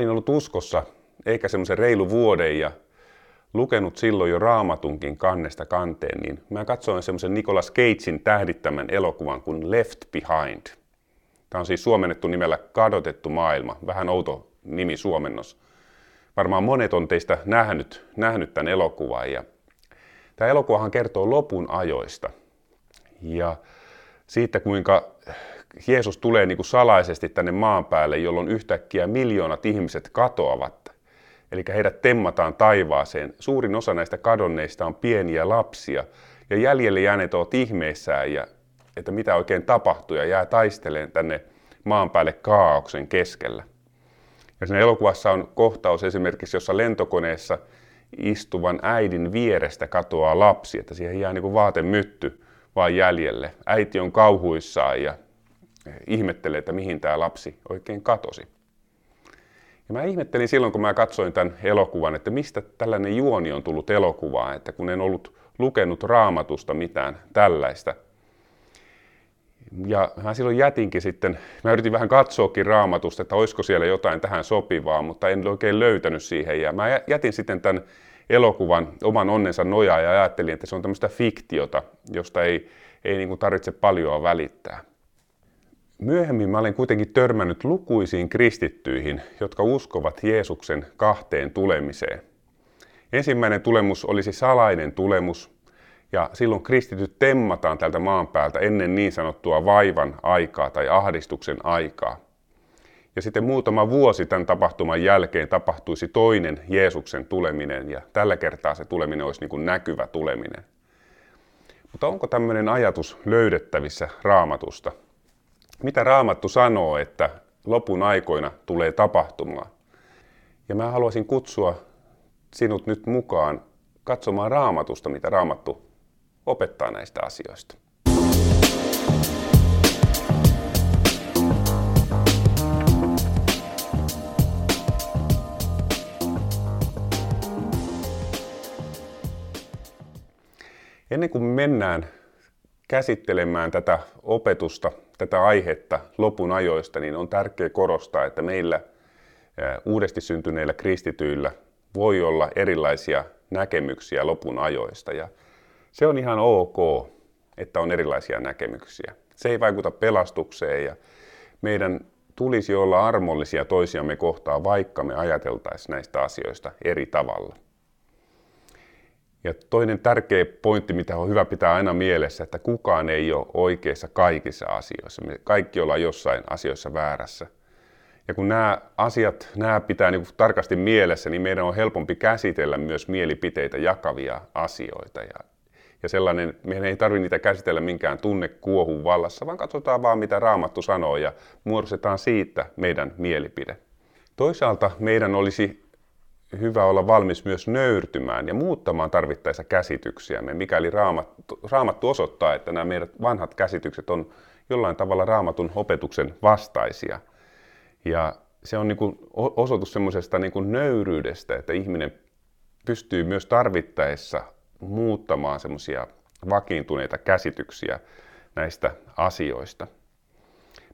olin ollut uskossa eikä semmoisen reilu vuoden ja lukenut silloin jo raamatunkin kannesta kanteen, niin mä katsoin semmoisen Nicolas Cagein tähdittämän elokuvan kuin Left Behind. Tämä on siis suomennettu nimellä Kadotettu maailma, vähän outo nimi suomennos. Varmaan monet on teistä nähnyt, nähnyt tämän elokuvan ja tämä elokuvahan kertoo lopun ajoista ja siitä kuinka Jeesus tulee niin kuin salaisesti tänne maan päälle, jolloin yhtäkkiä miljoonat ihmiset katoavat. Eli heidät temmataan taivaaseen. Suurin osa näistä kadonneista on pieniä lapsia. Ja jäljelle jääneet ovat ihmeissään, ja, että mitä oikein tapahtuu, ja jää taisteleen tänne maan päälle kaauksen keskellä. Ja siinä elokuvassa on kohtaus esimerkiksi, jossa lentokoneessa istuvan äidin vierestä katoaa lapsi, että siihen jää niin kuin vaatemytty vaan jäljelle. Äiti on kauhuissaan ja ihmettelee, että mihin tämä lapsi oikein katosi. Ja mä ihmettelin silloin, kun mä katsoin tämän elokuvan, että mistä tällainen juoni on tullut elokuvaan, että kun en ollut lukenut raamatusta mitään tällaista. Ja mä silloin jätinkin sitten, mä yritin vähän katsoakin raamatusta, että olisiko siellä jotain tähän sopivaa, mutta en oikein löytänyt siihen. Ja mä jätin sitten tämän elokuvan oman onnensa nojaa ja ajattelin, että se on tämmöistä fiktiota, josta ei, ei niin tarvitse paljon välittää. Myöhemmin mä olen kuitenkin törmännyt lukuisiin kristittyihin, jotka uskovat Jeesuksen kahteen tulemiseen. Ensimmäinen tulemus olisi salainen tulemus, ja silloin kristityt temmataan tältä maan päältä ennen niin sanottua vaivan aikaa tai ahdistuksen aikaa. Ja sitten muutama vuosi tämän tapahtuman jälkeen tapahtuisi toinen Jeesuksen tuleminen, ja tällä kertaa se tuleminen olisi niin kuin näkyvä tuleminen. Mutta onko tämmöinen ajatus löydettävissä raamatusta? Mitä Raamattu sanoo, että lopun aikoina tulee tapahtumaan. Ja mä haluaisin kutsua sinut nyt mukaan katsomaan Raamatusta, mitä Raamattu opettaa näistä asioista. Ennen kuin mennään käsittelemään tätä opetusta, tätä aihetta lopun ajoista, niin on tärkeää korostaa, että meillä uudesti syntyneillä kristityillä voi olla erilaisia näkemyksiä lopun ajoista. Ja se on ihan ok, että on erilaisia näkemyksiä. Se ei vaikuta pelastukseen ja meidän tulisi olla armollisia toisiamme kohtaan, vaikka me ajateltaisiin näistä asioista eri tavalla. Ja toinen tärkeä pointti, mitä on hyvä pitää aina mielessä, että kukaan ei ole oikeassa kaikissa asioissa. Me kaikki ollaan jossain asioissa väärässä. Ja kun nämä asiat, nämä pitää niin tarkasti mielessä, niin meidän on helpompi käsitellä myös mielipiteitä jakavia asioita. Ja, ja sellainen, meidän ei tarvitse niitä käsitellä minkään tunnekuohun vallassa, vaan katsotaan vaan mitä Raamattu sanoo ja muodostetaan siitä meidän mielipide. Toisaalta meidän olisi hyvä olla valmis myös nöyrtymään ja muuttamaan tarvittaessa käsityksiämme, mikäli raamattu, raamattu osoittaa, että nämä meidän vanhat käsitykset on jollain tavalla raamatun opetuksen vastaisia. Ja se on niin kuin osoitus semmoisesta niin kuin nöyryydestä, että ihminen pystyy myös tarvittaessa muuttamaan semmoisia vakiintuneita käsityksiä näistä asioista.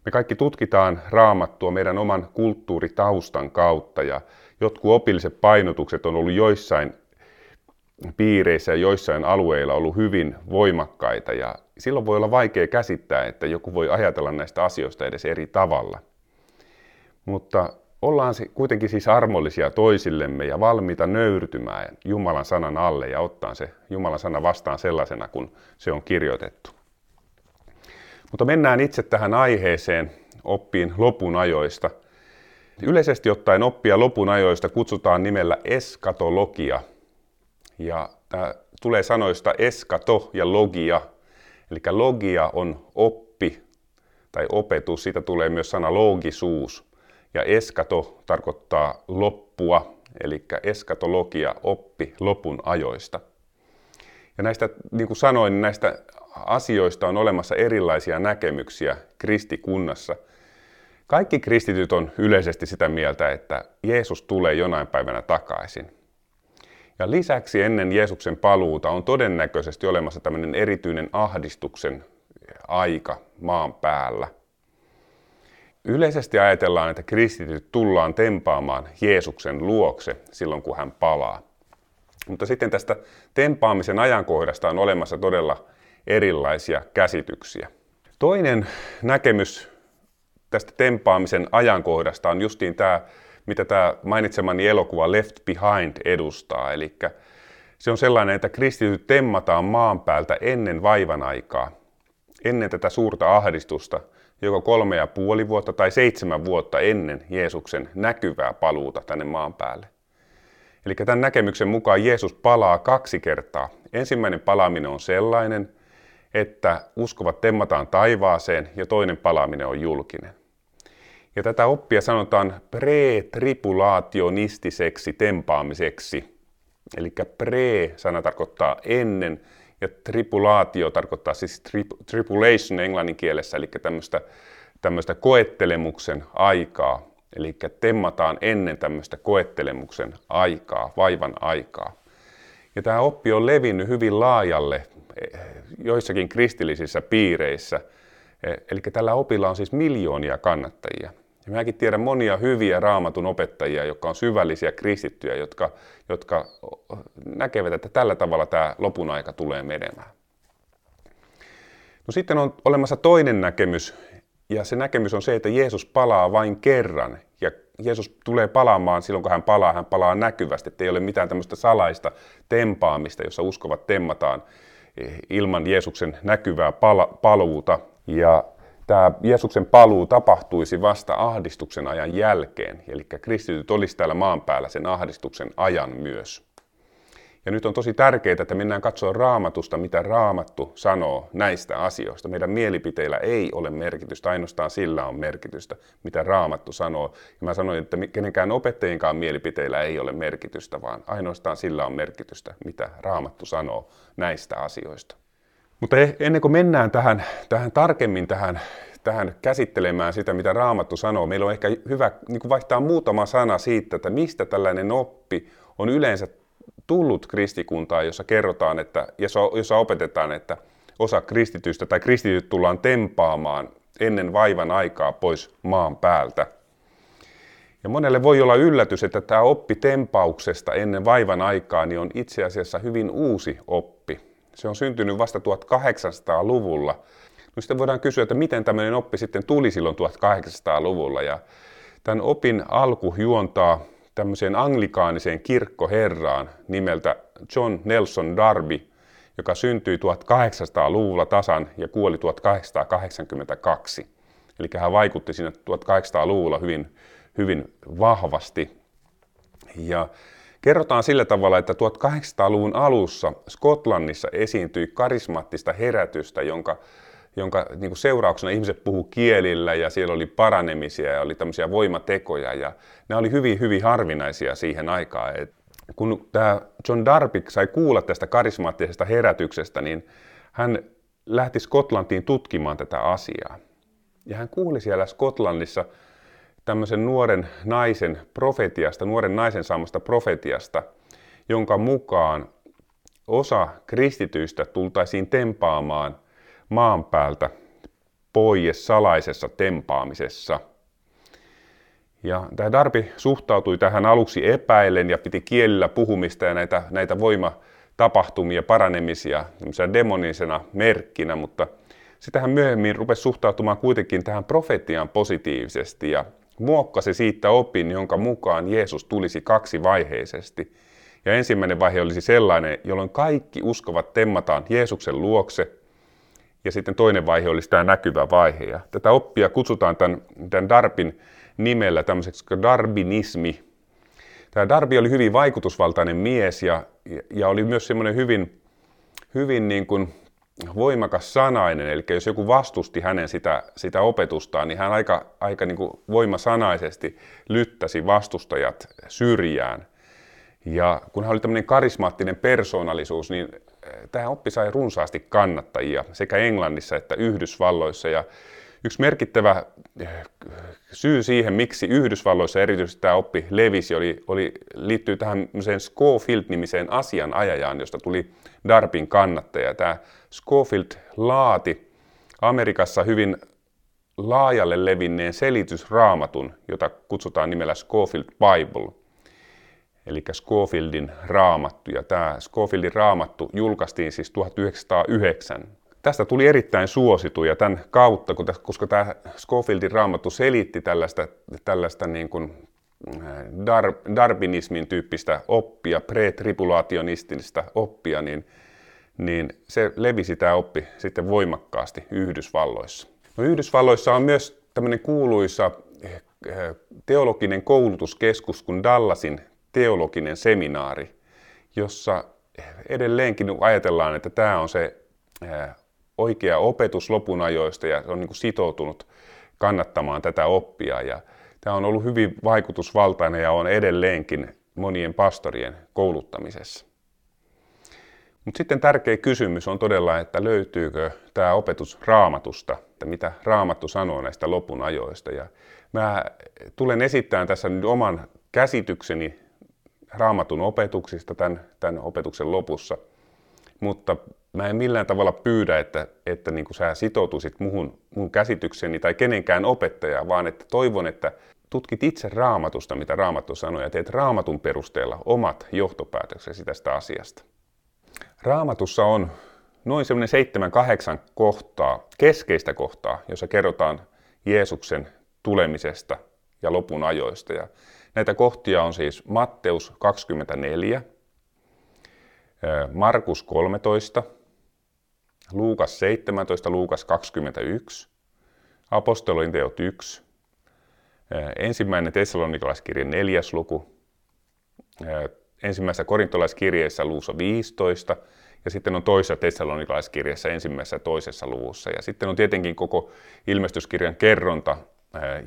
Me kaikki tutkitaan raamattua meidän oman kulttuuritaustan kautta ja jotkut opilliset painotukset on ollut joissain piireissä ja joissain alueilla ollut hyvin voimakkaita ja silloin voi olla vaikea käsittää, että joku voi ajatella näistä asioista edes eri tavalla. Mutta ollaan kuitenkin siis armollisia toisillemme ja valmiita nöyrtymään Jumalan sanan alle ja ottaa se Jumalan sana vastaan sellaisena, kun se on kirjoitettu. Mutta mennään itse tähän aiheeseen oppiin lopun ajoista – Yleisesti ottaen oppia lopun ajoista kutsutaan nimellä eskatologia. Ja tämä tulee sanoista eskato ja logia. Eli logia on oppi tai opetus, siitä tulee myös sana loogisuus. Ja eskato tarkoittaa loppua, eli eskatologia, oppi lopun ajoista. Ja näistä, niin kuin sanoin, näistä asioista on olemassa erilaisia näkemyksiä kristikunnassa – kaikki kristityt on yleisesti sitä mieltä, että Jeesus tulee jonain päivänä takaisin. Ja lisäksi ennen Jeesuksen paluuta on todennäköisesti olemassa tämmöinen erityinen ahdistuksen aika maan päällä. yleisesti ajatellaan, että kristityt tullaan tempaamaan Jeesuksen luokse silloin, kun hän palaa. Mutta sitten tästä tempaamisen ajankohdasta on olemassa todella erilaisia käsityksiä. Toinen näkemys tästä tempaamisen ajankohdasta on justiin tämä, mitä tämä mainitsemani elokuva Left Behind edustaa. Eli se on sellainen, että kristityt temmataan maan päältä ennen vaivan aikaa, ennen tätä suurta ahdistusta, joko kolme ja puoli vuotta tai seitsemän vuotta ennen Jeesuksen näkyvää paluuta tänne maan päälle. Eli tämän näkemyksen mukaan Jeesus palaa kaksi kertaa. Ensimmäinen palaaminen on sellainen, että uskovat temmataan taivaaseen ja toinen palaaminen on julkinen. Ja tätä oppia sanotaan pre-tripulaationistiseksi tempaamiseksi. Eli pre-sana tarkoittaa ennen ja tripulaatio tarkoittaa siis tri- tripulation englannin kielessä, eli tämmöistä, tämmöistä koettelemuksen aikaa. Eli temmataan ennen tämmöistä koettelemuksen aikaa, vaivan aikaa. Ja tämä oppi on levinnyt hyvin laajalle eh, joissakin kristillisissä piireissä. Eh, eli tällä opilla on siis miljoonia kannattajia. Ja mäkin tiedän monia hyviä raamatun opettajia, jotka on syvällisiä kristittyjä, jotka, jotka näkevät, että tällä tavalla tämä lopun aika tulee menemään. No sitten on olemassa toinen näkemys, ja se näkemys on se, että Jeesus palaa vain kerran. Ja Jeesus tulee palaamaan silloin, kun hän palaa, hän palaa näkyvästi. Että ei ole mitään tämmöistä salaista tempaamista, jossa uskovat temmataan ilman Jeesuksen näkyvää pal- paluuta. Ja tämä Jeesuksen paluu tapahtuisi vasta ahdistuksen ajan jälkeen. Eli kristityt olisi täällä maan päällä sen ahdistuksen ajan myös. Ja nyt on tosi tärkeää, että mennään katsoa raamatusta, mitä raamattu sanoo näistä asioista. Meidän mielipiteillä ei ole merkitystä, ainoastaan sillä on merkitystä, mitä raamattu sanoo. Ja mä sanoin, että kenenkään opettajienkaan mielipiteillä ei ole merkitystä, vaan ainoastaan sillä on merkitystä, mitä raamattu sanoo näistä asioista. Mutta eh, ennen kuin mennään tähän, tähän tarkemmin tähän, tähän käsittelemään sitä, mitä Raamattu sanoo, meillä on ehkä hyvä niin kuin vaihtaa muutama sana siitä, että mistä tällainen oppi on yleensä tullut kristikuntaan, jossa kerrotaan, että, jossa opetetaan, että osa kristitystä tai kristityt tullaan tempaamaan ennen vaivan aikaa pois maan päältä. Ja monelle voi olla yllätys, että tämä oppi tempauksesta ennen vaivan aikaa niin on itse asiassa hyvin uusi oppi. Se on syntynyt vasta 1800-luvulla. No sitten voidaan kysyä, että miten tämmöinen oppi sitten tuli silloin 1800-luvulla. Ja tämän opin alku juontaa tämmöiseen anglikaaniseen kirkkoherraan nimeltä John Nelson Darby, joka syntyi 1800-luvulla tasan ja kuoli 1882. Eli hän vaikutti siinä 1800-luvulla hyvin, hyvin vahvasti. Ja kerrotaan sillä tavalla, että 1800-luvun alussa Skotlannissa esiintyi karismaattista herätystä, jonka jonka niin kuin seurauksena ihmiset puhu kielillä ja siellä oli paranemisia ja oli tämmöisiä voimatekoja ja ne oli hyvin, hyvin harvinaisia siihen aikaan. Et kun tämä John Darby sai kuulla tästä karismaattisesta herätyksestä, niin hän lähti Skotlantiin tutkimaan tätä asiaa. Ja hän kuuli siellä Skotlannissa tämmöisen nuoren naisen profetiasta, nuoren naisen saamasta profetiasta, jonka mukaan osa kristityistä tultaisiin tempaamaan – maan päältä pois salaisessa tempaamisessa. Ja tämä Darby suhtautui tähän aluksi epäillen ja piti kielillä puhumista ja näitä, näitä voimatapahtumia, paranemisia demonisena merkkinä, mutta sitten hän myöhemmin rupesi suhtautumaan kuitenkin tähän profetiaan positiivisesti ja muokkasi siitä opin, jonka mukaan Jeesus tulisi kaksivaiheisesti. Ja ensimmäinen vaihe olisi sellainen, jolloin kaikki uskovat temmataan Jeesuksen luokse – ja sitten toinen vaihe olisi tämä näkyvä vaihe. Ja tätä oppia kutsutaan tämän, tämän Darbin nimellä tämmöiseksi darbinismi. Tämä Darbi oli hyvin vaikutusvaltainen mies ja, ja oli myös semmoinen hyvin, hyvin niin kuin voimakas sanainen, eli jos joku vastusti hänen sitä, sitä opetustaan, niin hän aika, aika niin kuin voimasanaisesti lyttäsi vastustajat syrjään. Ja kun hän oli tämmöinen karismaattinen persoonallisuus, niin tämä oppi sai runsaasti kannattajia sekä Englannissa että Yhdysvalloissa. Ja yksi merkittävä eh, syy siihen, miksi Yhdysvalloissa erityisesti tämä oppi levisi, oli, oli, liittyy tähän Schofield-nimiseen asianajajaan, josta tuli Darpin kannattaja. Tämä Schofield laati Amerikassa hyvin laajalle levinneen selitysraamatun, jota kutsutaan nimellä Schofield Bible, eli Schofieldin raamattu. Ja tämä Schofieldin raamattu julkaistiin siis 1909. Tästä tuli erittäin suositu ja tämän kautta, koska tämä Schofieldin raamattu selitti tällaista, tällaista niin kuin dar, darbinismin tyyppistä oppia, pre-tribulationistista oppia, niin, niin se levisi tämä oppi sitten voimakkaasti Yhdysvalloissa. No Yhdysvalloissa on myös tämmöinen kuuluisa eh, teologinen koulutuskeskus kuin Dallasin teologinen seminaari, jossa edelleenkin ajatellaan, että tämä on se eh, oikea opetus lopun ajoista ja on niin sitoutunut kannattamaan tätä oppia. Ja Tämä on ollut hyvin vaikutusvaltainen ja on edelleenkin monien pastorien kouluttamisessa. Mutta sitten tärkeä kysymys on todella, että löytyykö tämä opetus raamatusta, että mitä raamattu sanoo näistä lopun ajoista. Ja mä tulen esittämään tässä nyt oman käsitykseni raamatun opetuksista tämän, tämän opetuksen lopussa, mutta mä en millään tavalla pyydä, että, että niin sä sitoutuisit muhun, mun käsitykseni tai kenenkään opettajaa, vaan että toivon, että tutkit itse raamatusta, mitä raamattu sanoo, ja teet raamatun perusteella omat johtopäätöksesi tästä asiasta. Raamatussa on noin semmoinen seitsemän, kahdeksan kohtaa, keskeistä kohtaa, jossa kerrotaan Jeesuksen tulemisesta ja lopun ajoista. Ja näitä kohtia on siis Matteus 24, Markus 13, Luukas 17, Luukas 21, Apostolin teot 1, Ensimmäinen Tessalonikalaiskirja neljäs luku, ensimmäisessä korintolaiskirjeessä luvussa 15, ja sitten on toisessa Tessalonikalaiskirjassa ensimmäisessä toisessa luvussa. Ja sitten on tietenkin koko ilmestyskirjan kerronta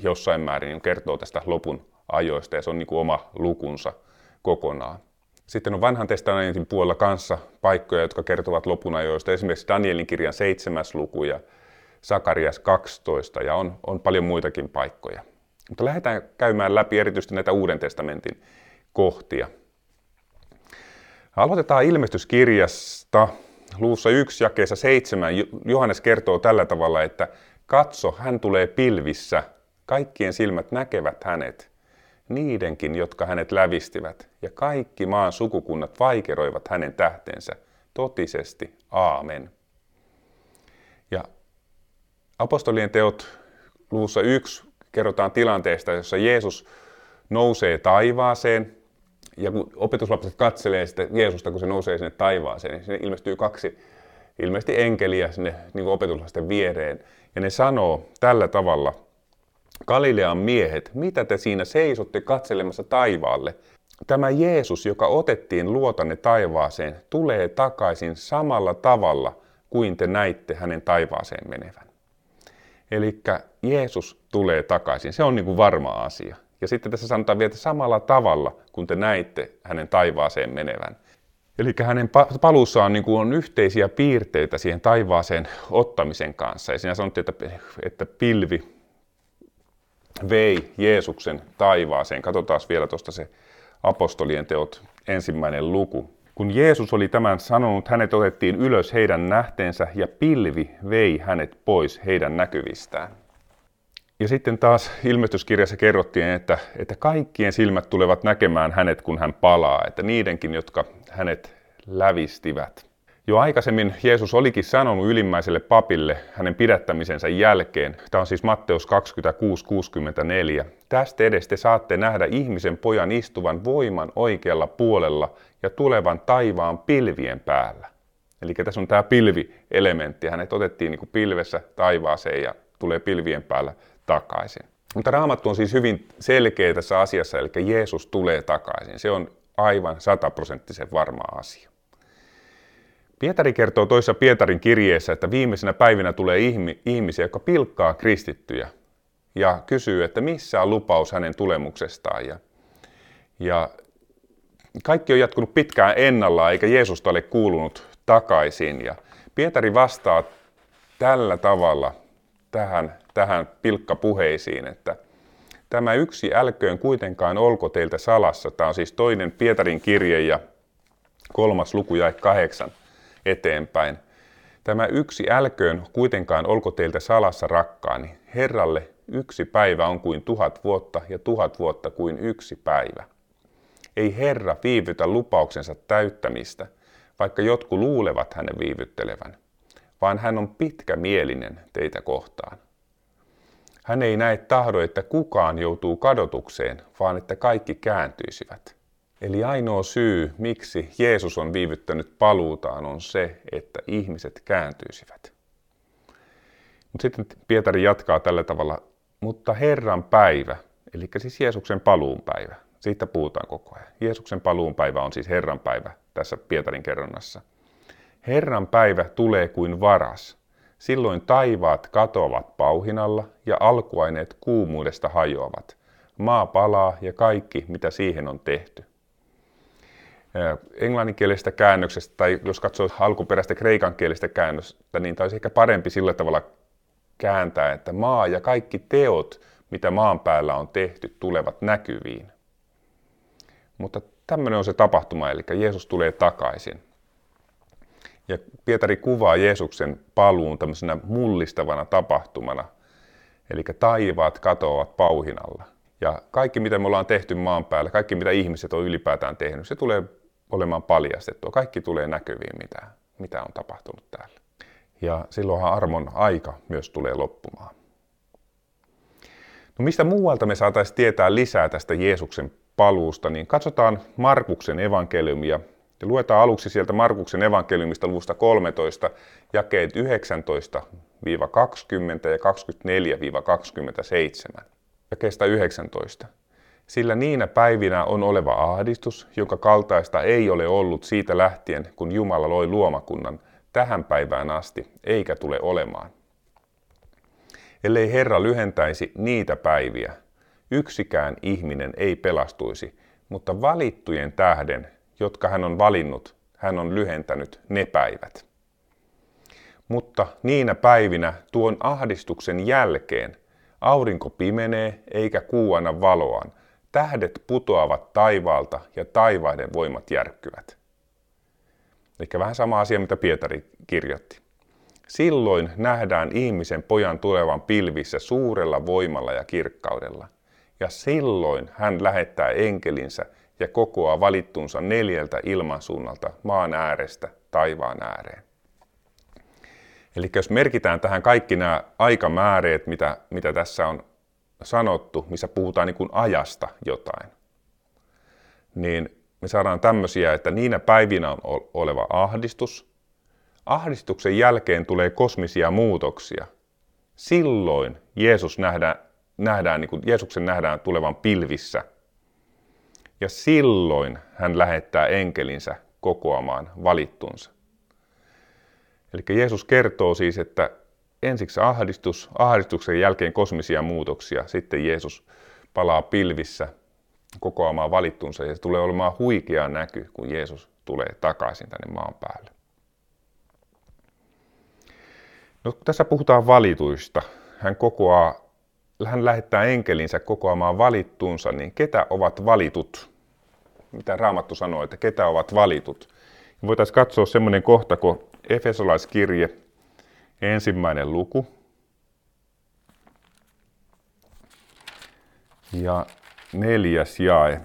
jossain määrin kertoo tästä lopun ajoista, ja se on niin kuin oma lukunsa kokonaan. Sitten on vanhan testamentin puolella kanssa paikkoja, jotka kertovat lopun ajoista, esimerkiksi Danielin kirjan seitsemäs luku ja Sakarias 12, ja on, on paljon muitakin paikkoja. Mutta lähdetään käymään läpi erityisesti näitä Uuden testamentin kohtia. Aloitetaan ilmestyskirjasta. Luussa 1 jakeessa 7 Johannes kertoo tällä tavalla, että katso, hän tulee pilvissä, kaikkien silmät näkevät hänet, niidenkin, jotka hänet lävistivät, ja kaikki maan sukukunnat vaikeroivat hänen tähtensä. Totisesti, aamen. Ja apostolien teot luvussa 1 kerrotaan tilanteesta, jossa Jeesus nousee taivaaseen, ja kun opetuslapset katselee sitä Jeesusta, kun se nousee sinne taivaaseen, niin sinne ilmestyy kaksi ilmeisesti enkeliä sinne niin kuin opetuslasten viereen. Ja ne sanoo tällä tavalla, Galilean miehet, mitä te siinä seisotte katselemassa taivaalle? Tämä Jeesus, joka otettiin luotanne taivaaseen, tulee takaisin samalla tavalla kuin te näitte hänen taivaaseen menevän. Eli Jeesus tulee takaisin. Se on niin kuin varma asia. Ja sitten tässä sanotaan vielä samalla tavalla, kun te näitte hänen taivaaseen menevän. Eli hänen paluussaan niin on yhteisiä piirteitä siihen taivaaseen ottamisen kanssa. Ja siinä sanottiin, että, että pilvi vei Jeesuksen taivaaseen. Katsotaan vielä tuosta se apostolien teot ensimmäinen luku. Kun Jeesus oli tämän sanonut, hänet otettiin ylös heidän nähteensä ja pilvi vei hänet pois heidän näkyvistään. Ja sitten taas ilmestyskirjassa kerrottiin, että, että kaikkien silmät tulevat näkemään hänet, kun hän palaa, että niidenkin, jotka hänet lävistivät. Jo aikaisemmin Jeesus olikin sanonut ylimmäiselle papille hänen pidättämisensä jälkeen, tämä on siis Matteus 26.64, tästä edes te saatte nähdä ihmisen pojan istuvan voiman oikealla puolella ja tulevan taivaan pilvien päällä. Eli tässä on tämä pilvielementti, hänet otettiin niin kuin pilvessä taivaaseen ja tulee pilvien päällä takaisin. Mutta raamattu on siis hyvin selkeä tässä asiassa, eli Jeesus tulee takaisin. Se on aivan sataprosenttisen varma asia. Pietari kertoo toisessa Pietarin kirjeessä, että viimeisenä päivinä tulee ihmisiä, jotka pilkkaa kristittyjä ja kysyy, että missä on lupaus hänen tulemuksestaan. Ja, ja kaikki on jatkunut pitkään ennallaan, eikä Jeesusta ole kuulunut takaisin. Ja Pietari vastaa tällä tavalla tähän, tähän pilkkapuheisiin, että tämä yksi älköön kuitenkaan olko teiltä salassa. Tämä on siis toinen Pietarin kirje ja kolmas luku ja kahdeksan eteenpäin. Tämä yksi älköön kuitenkaan olko teiltä salassa rakkaani. Herralle yksi päivä on kuin tuhat vuotta ja tuhat vuotta kuin yksi päivä. Ei Herra viivytä lupauksensa täyttämistä, vaikka jotkut luulevat hänen viivyttelevän, vaan hän on pitkämielinen teitä kohtaan. Hän ei näe tahdo, että kukaan joutuu kadotukseen, vaan että kaikki kääntyisivät. Eli ainoa syy, miksi Jeesus on viivyttänyt paluutaan, on se, että ihmiset kääntyisivät. Mutta sitten Pietari jatkaa tällä tavalla, mutta Herran päivä, eli siis Jeesuksen paluun päivä, siitä puhutaan koko ajan. Jeesuksen paluun päivä on siis Herran päivä tässä Pietarin kerronnassa. Herran päivä tulee kuin varas. Silloin taivaat katoavat pauhinalla ja alkuaineet kuumuudesta hajoavat. Maa palaa ja kaikki, mitä siihen on tehty englanninkielisestä käännöksestä, tai jos katsoo alkuperäistä kreikankielistä käännöstä, niin taisi ehkä parempi sillä tavalla kääntää, että maa ja kaikki teot, mitä maan päällä on tehty, tulevat näkyviin. Mutta tämmöinen on se tapahtuma, eli Jeesus tulee takaisin. Ja Pietari kuvaa Jeesuksen paluun tämmöisenä mullistavana tapahtumana, eli taivaat katoavat pauhinalla. Ja kaikki, mitä me ollaan tehty maan päällä, kaikki, mitä ihmiset on ylipäätään tehnyt, se tulee olemaan paljastettua. Kaikki tulee näkyviin, mitä, mitä on tapahtunut täällä. Ja silloinhan armon aika myös tulee loppumaan. No mistä muualta me saataisiin tietää lisää tästä Jeesuksen paluusta, niin katsotaan Markuksen evankeliumia ja luetaan aluksi sieltä Markuksen evankeliumista luvusta 13, jakeet 19-20 ja 24-27. Jakeesta 19. Sillä niinä päivinä on oleva ahdistus, jonka kaltaista ei ole ollut siitä lähtien, kun Jumala loi luomakunnan tähän päivään asti, eikä tule olemaan. Ellei Herra lyhentäisi niitä päiviä, yksikään ihminen ei pelastuisi, mutta valittujen tähden, jotka hän on valinnut, hän on lyhentänyt ne päivät. Mutta niinä päivinä tuon ahdistuksen jälkeen aurinko pimenee eikä kuu anna valoaan, Tähdet putoavat taivaalta ja taivaiden voimat järkkyvät. Eli vähän sama asia, mitä Pietari kirjoitti. Silloin nähdään ihmisen pojan tulevan pilvissä suurella voimalla ja kirkkaudella. Ja silloin hän lähettää enkelinsä ja kokoaa valittunsa neljältä ilmansuunnalta maan äärestä taivaan ääreen. Eli jos merkitään tähän kaikki nämä aikamääreet, mitä, mitä tässä on sanottu, missä puhutaan niin kuin ajasta jotain, niin me saadaan tämmöisiä, että niinä päivinä on oleva ahdistus. Ahdistuksen jälkeen tulee kosmisia muutoksia. Silloin Jeesus nähdään, nähdään niin kuin Jeesuksen nähdään tulevan pilvissä. Ja silloin hän lähettää enkelinsä kokoamaan valittunsa. Eli Jeesus kertoo siis, että ensiksi ahdistus, ahdistuksen jälkeen kosmisia muutoksia, sitten Jeesus palaa pilvissä kokoamaan valittunsa ja se tulee olemaan huikea näky, kun Jeesus tulee takaisin tänne maan päälle. No, tässä puhutaan valituista. Hän kokoaa, hän lähettää enkelinsä kokoamaan valittunsa, niin ketä ovat valitut? Mitä Raamattu sanoo, että ketä ovat valitut? Voitaisiin katsoa semmoinen kohta kuin Efesolaiskirje ensimmäinen luku. Ja neljäs jae.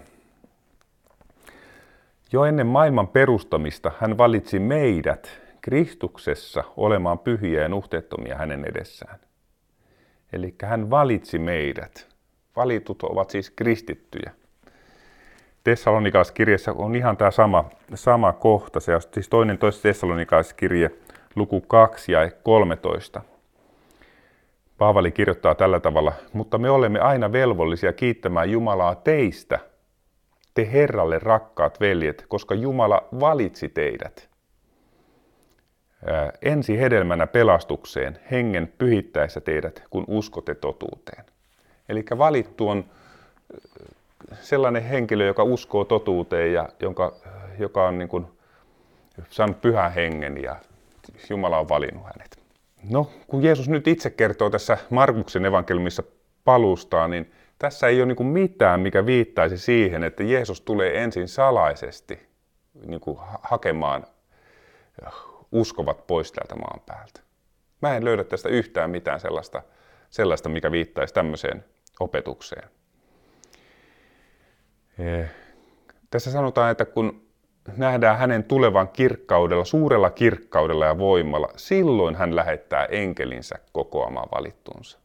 Jo ennen maailman perustamista hän valitsi meidät Kristuksessa olemaan pyhiä ja nuhteettomia hänen edessään. Eli hän valitsi meidät. Valitut ovat siis kristittyjä. Tessalonikaiskirjassa on ihan tämä sama, sama kohta. Se on siis toinen toista Tessalonikaiskirje luku 2 ja 13. Paavali kirjoittaa tällä tavalla, mutta me olemme aina velvollisia kiittämään Jumalaa teistä, te Herralle rakkaat veljet, koska Jumala valitsi teidät. Ensi hedelmänä pelastukseen, hengen pyhittäessä teidät, kun uskotte totuuteen. Eli valittu on sellainen henkilö, joka uskoo totuuteen ja jonka, joka on niin kuin saanut pyhän hengen ja Jumala on valinnut hänet. No, kun Jeesus nyt itse kertoo tässä Markuksen evankeliumissa palustaa, niin tässä ei ole niin mitään, mikä viittaisi siihen, että Jeesus tulee ensin salaisesti niin kuin hakemaan uskovat pois täältä maan päältä. Mä en löydä tästä yhtään mitään sellaista, sellaista mikä viittaisi tämmöiseen opetukseen. Eh, tässä sanotaan, että kun nähdään hänen tulevan kirkkaudella, suurella kirkkaudella ja voimalla, silloin hän lähettää enkelinsä kokoamaan valittuunsa.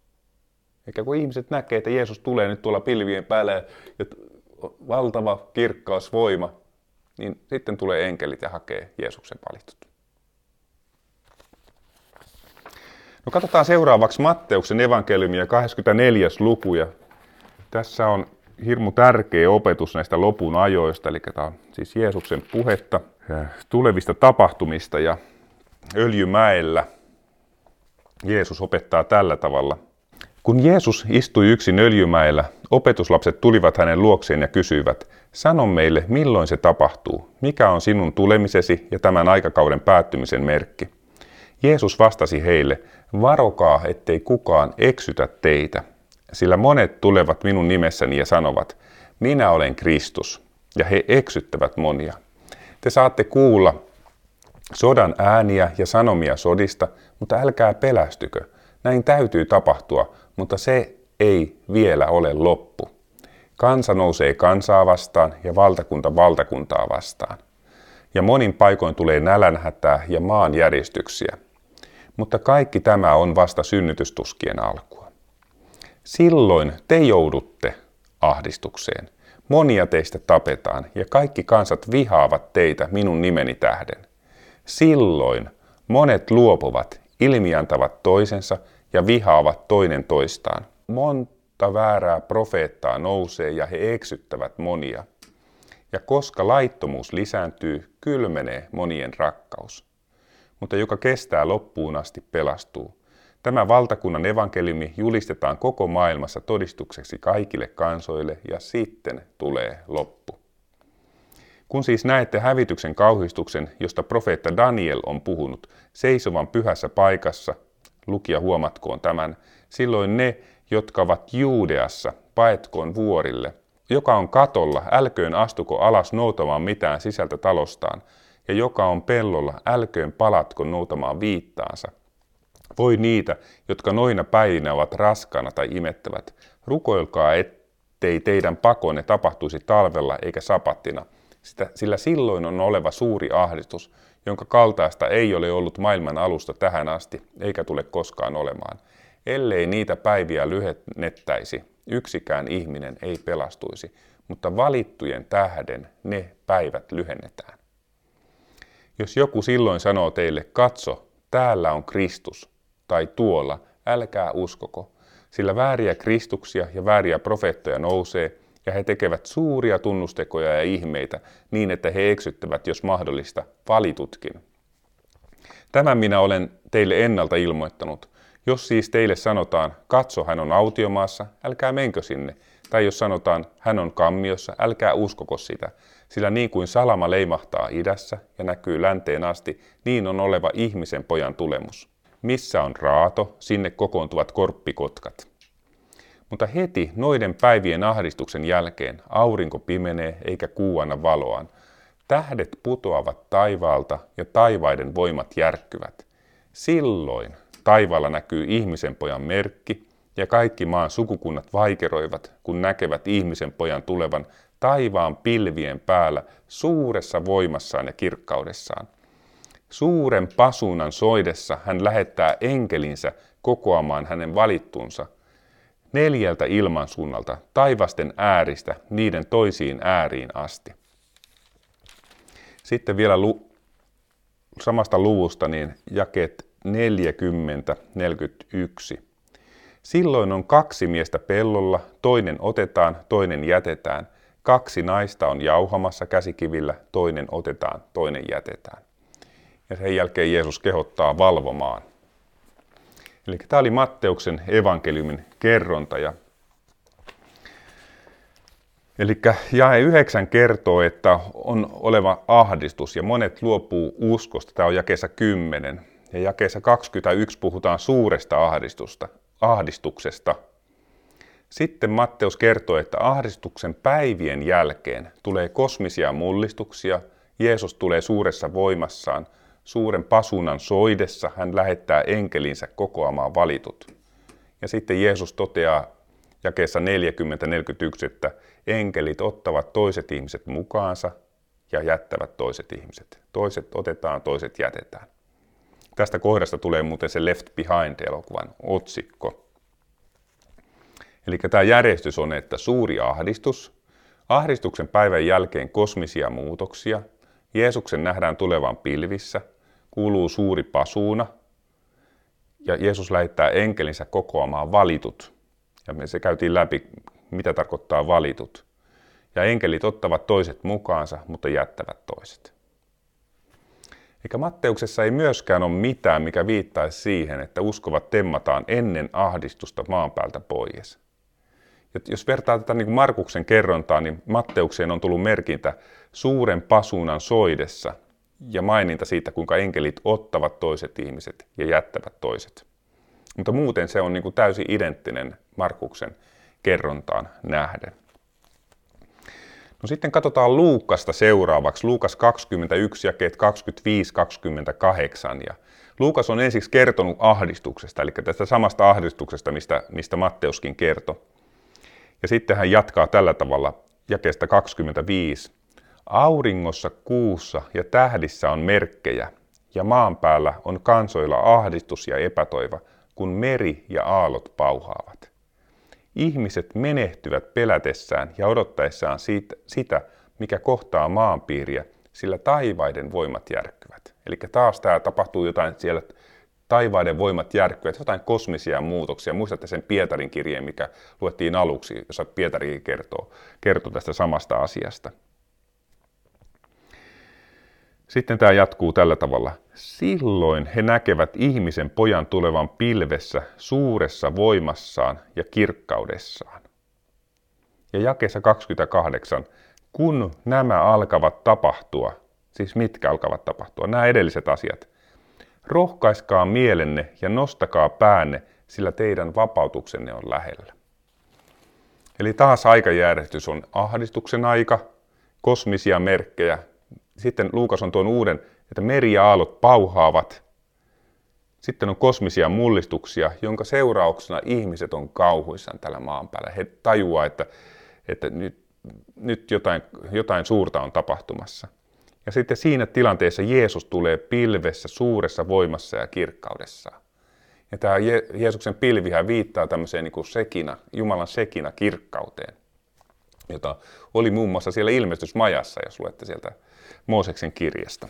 Eikä kun ihmiset näkee, että Jeesus tulee nyt tuolla pilvien päälle ja valtava kirkkaus, voima, niin sitten tulee enkelit ja hakee Jeesuksen valitut. No katsotaan seuraavaksi Matteuksen evankeliumia 24. luku ja tässä on hirmu tärkeä opetus näistä lopun ajoista, eli tämä on siis Jeesuksen puhetta tulevista tapahtumista ja Öljymäellä Jeesus opettaa tällä tavalla. Kun Jeesus istui yksin Öljymäellä, opetuslapset tulivat hänen luokseen ja kysyivät, sano meille, milloin se tapahtuu, mikä on sinun tulemisesi ja tämän aikakauden päättymisen merkki. Jeesus vastasi heille, varokaa, ettei kukaan eksytä teitä, sillä monet tulevat minun nimessäni ja sanovat, minä olen Kristus, ja he eksyttävät monia. Te saatte kuulla sodan ääniä ja sanomia sodista, mutta älkää pelästykö. Näin täytyy tapahtua, mutta se ei vielä ole loppu. Kansa nousee kansaa vastaan ja valtakunta valtakuntaa vastaan. Ja monin paikoin tulee nälänhätää ja maanjäristyksiä. Mutta kaikki tämä on vasta synnytystuskien alkua. Silloin te joudutte ahdistukseen. Monia teistä tapetaan ja kaikki kansat vihaavat teitä minun nimeni tähden. Silloin monet luopuvat, ilmiantavat toisensa ja vihaavat toinen toistaan. Monta väärää profeettaa nousee ja he eksyttävät monia. Ja koska laittomuus lisääntyy, kylmenee monien rakkaus. Mutta joka kestää loppuun asti pelastuu. Tämä valtakunnan evankeliumi julistetaan koko maailmassa todistukseksi kaikille kansoille ja sitten tulee loppu. Kun siis näette hävityksen kauhistuksen, josta profeetta Daniel on puhunut, seisovan pyhässä paikassa, lukija huomatkoon tämän, silloin ne, jotka ovat Juudeassa, paetkoon vuorille. Joka on katolla, älköön astuko alas noutamaan mitään sisältä talostaan, ja joka on pellolla, älköön palatko noutamaan viittaansa. Voi niitä, jotka noina päivinä ovat raskaana tai imettävät, rukoilkaa, ettei teidän pakonne tapahtuisi talvella eikä sapattina, sillä silloin on oleva suuri ahdistus, jonka kaltaista ei ole ollut maailman alusta tähän asti, eikä tule koskaan olemaan. Ellei niitä päiviä lyhennettäisi, yksikään ihminen ei pelastuisi, mutta valittujen tähden ne päivät lyhennetään. Jos joku silloin sanoo teille, katso, täällä on Kristus, tai tuolla, älkää uskoko, sillä vääriä kristuksia ja vääriä profeettoja nousee, ja he tekevät suuria tunnustekoja ja ihmeitä niin, että he eksyttävät, jos mahdollista, valitutkin. Tämän minä olen teille ennalta ilmoittanut. Jos siis teille sanotaan, katso, hän on autiomaassa, älkää menkö sinne. Tai jos sanotaan, hän on kammiossa, älkää uskoko sitä. Sillä niin kuin salama leimahtaa idässä ja näkyy länteen asti, niin on oleva ihmisen pojan tulemus. Missä on raato, sinne kokoontuvat korppikotkat. Mutta heti noiden päivien ahdistuksen jälkeen aurinko pimenee eikä kuu anna valoaan. Tähdet putoavat taivaalta ja taivaiden voimat järkkyvät. Silloin taivaalla näkyy ihmisen pojan merkki ja kaikki maan sukukunnat vaikeroivat, kun näkevät ihmisen pojan tulevan taivaan pilvien päällä suuressa voimassaan ja kirkkaudessaan. Suuren pasuunan soidessa hän lähettää enkelinsä kokoamaan hänen valittunsa neljältä ilmansuunnalta, taivasten ääristä, niiden toisiin ääriin asti. Sitten vielä lu- samasta luvusta niin jakeet 40-41. Silloin on kaksi miestä pellolla, toinen otetaan, toinen jätetään. Kaksi naista on jauhamassa käsikivillä, toinen otetaan, toinen jätetään. Ja sen jälkeen Jeesus kehottaa valvomaan. Eli tämä oli Matteuksen evankeliumin kerronta. Ja Eli jae 9 kertoo, että on oleva ahdistus ja monet luopuu uskosta. Tämä on jakeessa 10. Ja jakeessa 21 puhutaan suuresta ahdistusta, ahdistuksesta. Sitten Matteus kertoo, että ahdistuksen päivien jälkeen tulee kosmisia mullistuksia, Jeesus tulee suuressa voimassaan, suuren pasunan soidessa hän lähettää enkelinsä kokoamaan valitut. Ja sitten Jeesus toteaa jakeessa 40-41, että enkelit ottavat toiset ihmiset mukaansa ja jättävät toiset ihmiset. Toiset otetaan, toiset jätetään. Tästä kohdasta tulee muuten se Left Behind-elokuvan otsikko. Eli tämä järjestys on, että suuri ahdistus, ahdistuksen päivän jälkeen kosmisia muutoksia, Jeesuksen nähdään tulevan pilvissä, kuuluu suuri pasuuna, ja Jeesus lähettää enkelinsä kokoamaan valitut. Ja me se käytiin läpi, mitä tarkoittaa valitut. Ja enkelit ottavat toiset mukaansa, mutta jättävät toiset. Eikä Matteuksessa ei myöskään ole mitään, mikä viittaisi siihen, että uskovat temmataan ennen ahdistusta maan päältä pois. Jos vertaa tätä niin Markuksen kerrontaa, niin Matteukseen on tullut merkintä suuren pasuunan soidessa ja maininta siitä, kuinka enkelit ottavat toiset ihmiset ja jättävät toiset. Mutta muuten se on niin kuin täysin identtinen Markuksen kerrontaan nähden. No sitten katsotaan Luukasta seuraavaksi, Luukas 21, jakeet 25-28. Ja Luukas on ensiksi kertonut ahdistuksesta, eli tästä samasta ahdistuksesta, mistä, mistä Matteuskin kertoi. Ja sitten hän jatkaa tällä tavalla jakeesta 25. Auringossa, kuussa ja tähdissä on merkkejä, ja maan päällä on kansoilla ahdistus ja epätoiva, kun meri ja aallot pauhaavat. Ihmiset menehtyvät pelätessään ja odottaessaan siitä, sitä, mikä kohtaa maanpiiriä, sillä taivaiden voimat järkkyvät. Eli taas tämä tapahtuu jotain siellä taivaiden voimat järkkyvät, jotain kosmisia muutoksia. Muistatte sen Pietarin kirjeen, mikä luettiin aluksi, jossa Pietari kertoo, kertoo tästä samasta asiasta. Sitten tämä jatkuu tällä tavalla. Silloin he näkevät ihmisen pojan tulevan pilvessä suuressa voimassaan ja kirkkaudessaan. Ja jakeessa 28, kun nämä alkavat tapahtua, siis mitkä alkavat tapahtua, nämä edelliset asiat, rohkaiskaa mielenne ja nostakaa päänne, sillä teidän vapautuksenne on lähellä. Eli taas aikajärjestys on ahdistuksen aika, kosmisia merkkejä, sitten Luukas on tuon uuden, että meri ja aallot pauhaavat. Sitten on kosmisia mullistuksia, jonka seurauksena ihmiset on kauhuissaan tällä maan päällä. He tajuaa, että, että nyt, nyt jotain, jotain suurta on tapahtumassa. Ja sitten siinä tilanteessa Jeesus tulee pilvessä suuressa voimassa ja kirkkaudessa. Ja tämä Jeesuksen pilvihän viittaa tämmöiseen niin kuin sekina, Jumalan sekina kirkkauteen, jota oli muun muassa siellä ilmestysmajassa, jos luette sieltä Mooseksen kirjasta.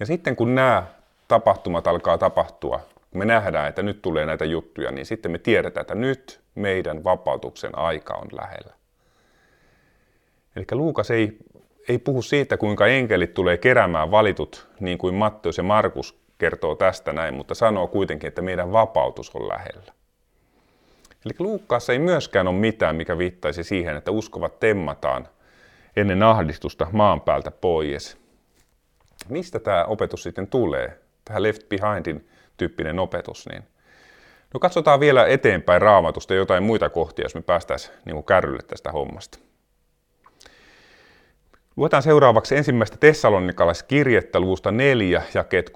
Ja sitten kun nämä tapahtumat alkaa tapahtua, kun me nähdään, että nyt tulee näitä juttuja, niin sitten me tiedetään, että nyt meidän vapautuksen aika on lähellä. Eli Luukas ei, ei puhu siitä, kuinka enkelit tulee keräämään valitut, niin kuin Matteus ja Markus kertoo tästä näin, mutta sanoo kuitenkin, että meidän vapautus on lähellä. Eli Luukkaassa ei myöskään ole mitään, mikä viittaisi siihen, että uskovat temmataan ennen ahdistusta maan päältä pois. Mistä tämä opetus sitten tulee? Tähän Left Behindin tyyppinen opetus. Niin no katsotaan vielä eteenpäin raamatusta jotain muita kohtia, jos me päästäisiin niin kärrylle tästä hommasta. Luetaan seuraavaksi ensimmäistä tessalonikalaiskirjettä luvusta 4, jakeet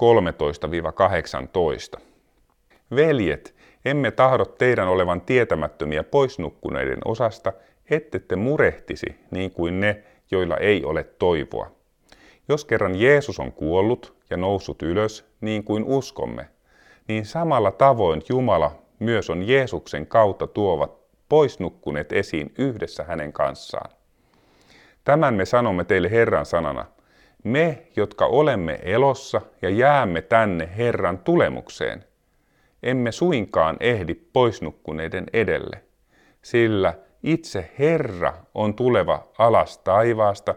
13-18. Veljet, emme tahdo teidän olevan tietämättömiä poisnukkuneiden osasta, ettette murehtisi niin kuin ne, joilla ei ole toivoa. Jos kerran Jeesus on kuollut ja noussut ylös, niin kuin uskomme, niin samalla tavoin Jumala myös on Jeesuksen kautta tuovat poisnukkuneet esiin yhdessä hänen kanssaan. Tämän me sanomme teille Herran sanana. Me, jotka olemme elossa ja jäämme tänne Herran tulemukseen, emme suinkaan ehdi poisnukkuneiden edelle, sillä itse Herra on tuleva alas taivaasta,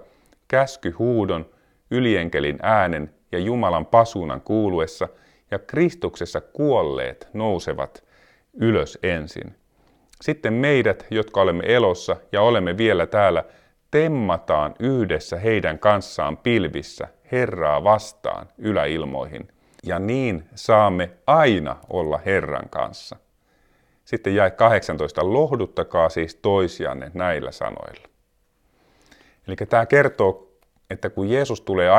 käskyhuudon, ylienkelin äänen ja Jumalan pasuunan kuuluessa, ja Kristuksessa kuolleet nousevat ylös ensin. Sitten meidät, jotka olemme elossa ja olemme vielä täällä, temmataan yhdessä heidän kanssaan pilvissä Herraa vastaan yläilmoihin, ja niin saamme aina olla Herran kanssa. Sitten jäi 18. Lohduttakaa siis toisianne näillä sanoilla. Eli tämä kertoo, että kun Jeesus tulee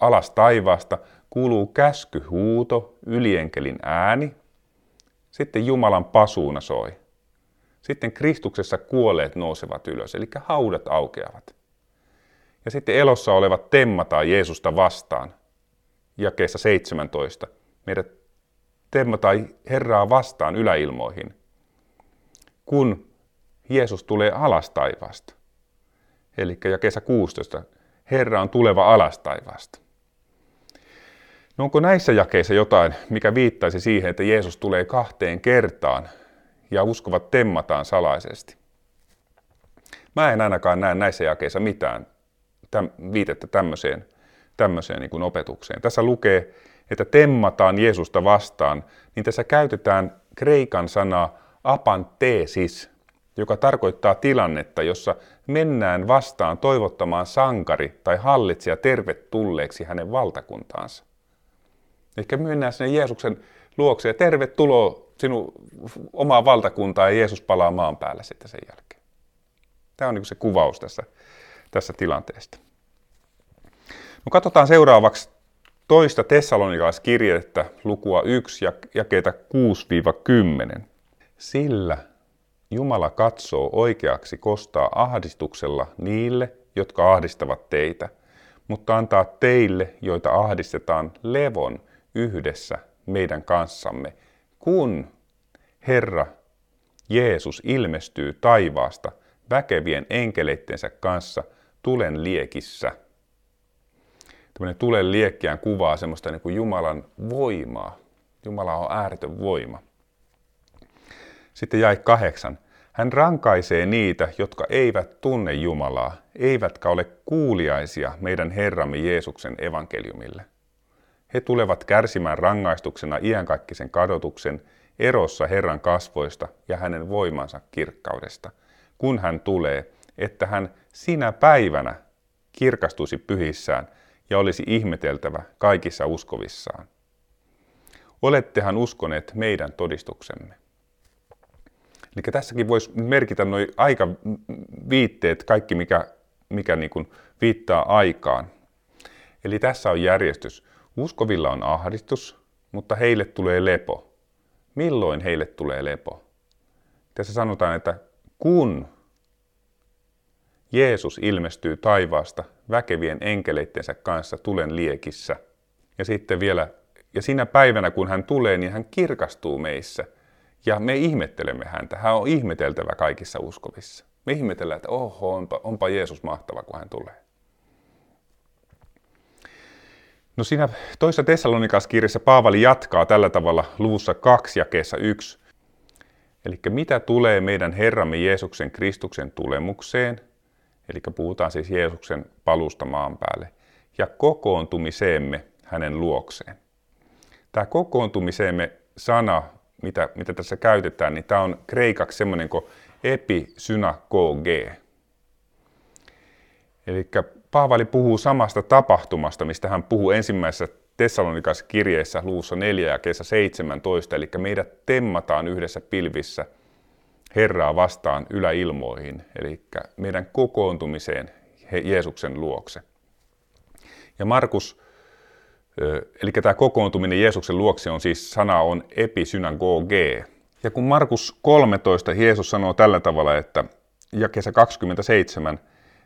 alas taivaasta, kuuluu käskyhuuto, ylienkelin ääni, sitten Jumalan pasuuna soi. Sitten Kristuksessa kuolleet nousevat ylös, eli haudat aukeavat. Ja sitten elossa olevat temmataan Jeesusta vastaan. Jakeessa 17. Meidät temmataan Herraa vastaan yläilmoihin, kun Jeesus tulee alas taivaasta. Eli jakeessa 16. Herra on tuleva alas taivaasta. No onko näissä jakeissa jotain, mikä viittaisi siihen, että Jeesus tulee kahteen kertaan ja uskovat temmataan salaisesti? Mä en ainakaan näe näissä jakeissa mitään täm, viitettä tämmöiseen, tämmöiseen niin kuin opetukseen. Tässä lukee, että temmataan Jeesusta vastaan, niin tässä käytetään kreikan sanaa apanteesis, joka tarkoittaa tilannetta, jossa mennään vastaan toivottamaan sankari tai hallitsija tervetulleeksi hänen valtakuntaansa. Ehkä mennään sinne Jeesuksen luokse ja tervetuloa sinun omaan valtakuntaan ja Jeesus palaa maan päälle sitten sen jälkeen. Tämä on niin se kuvaus tässä, tässä tilanteesta. No katsotaan seuraavaksi toista Tessalonikaiskirjettä, lukua 1 ja jakeita 6-10. Sillä Jumala katsoo oikeaksi kostaa ahdistuksella niille, jotka ahdistavat teitä, mutta antaa teille, joita ahdistetaan, levon yhdessä meidän kanssamme, kun Herra Jeesus ilmestyy taivaasta väkevien enkeleittensä kanssa tulen liekissä. Tämmöinen tulen liekkiään kuvaa semmoista niin kuin Jumalan voimaa. Jumala on ääretön voima. Sitten jäi kahdeksan. Hän rankaisee niitä, jotka eivät tunne Jumalaa, eivätkä ole kuuliaisia meidän Herramme Jeesuksen evankeliumille. He tulevat kärsimään rangaistuksena iänkaikkisen kadotuksen erossa Herran kasvoista ja hänen voimansa kirkkaudesta, kun hän tulee, että hän sinä päivänä kirkastuisi pyhissään ja olisi ihmeteltävä kaikissa uskovissaan. Olettehan uskoneet meidän todistuksemme. Eli tässäkin voisi merkitä nuo aikaviitteet, kaikki mikä, mikä niin kuin viittaa aikaan. Eli tässä on järjestys. Uskovilla on ahdistus, mutta heille tulee lepo. Milloin heille tulee lepo? Tässä sanotaan, että kun Jeesus ilmestyy taivaasta väkevien enkeleittensä kanssa tulen liekissä. Ja sitten vielä, ja siinä päivänä kun hän tulee, niin hän kirkastuu meissä. Ja me ihmettelemme häntä. Hän on ihmeteltävä kaikissa uskovissa. Me ihmetellään, että oho, onpa, onpa Jeesus mahtava, kun hän tulee. No siinä toisessa Tessalonikas-kirjassa Paavali jatkaa tällä tavalla luvussa 2 jakeessa 1. Eli mitä tulee meidän Herramme Jeesuksen Kristuksen tulemukseen, eli puhutaan siis Jeesuksen palusta maan päälle, ja kokoontumiseemme hänen luokseen. Tämä kokoontumiseemme sana, mitä, mitä tässä käytetään, niin tämä on kreikaksi semmoinen kuin episynagoge. Eli Paavali puhuu samasta tapahtumasta, mistä hän puhuu ensimmäisessä Tessalonikas kirjeessä luussa 4 ja kesä 17, eli meidät temmataan yhdessä pilvissä Herraa vastaan yläilmoihin, eli meidän kokoontumiseen Jeesuksen luokse. Ja Markus, eli tämä kokoontuminen Jeesuksen luokse on siis, sana on episynagoge. Ja kun Markus 13 Jeesus sanoo tällä tavalla, että ja kesä 27,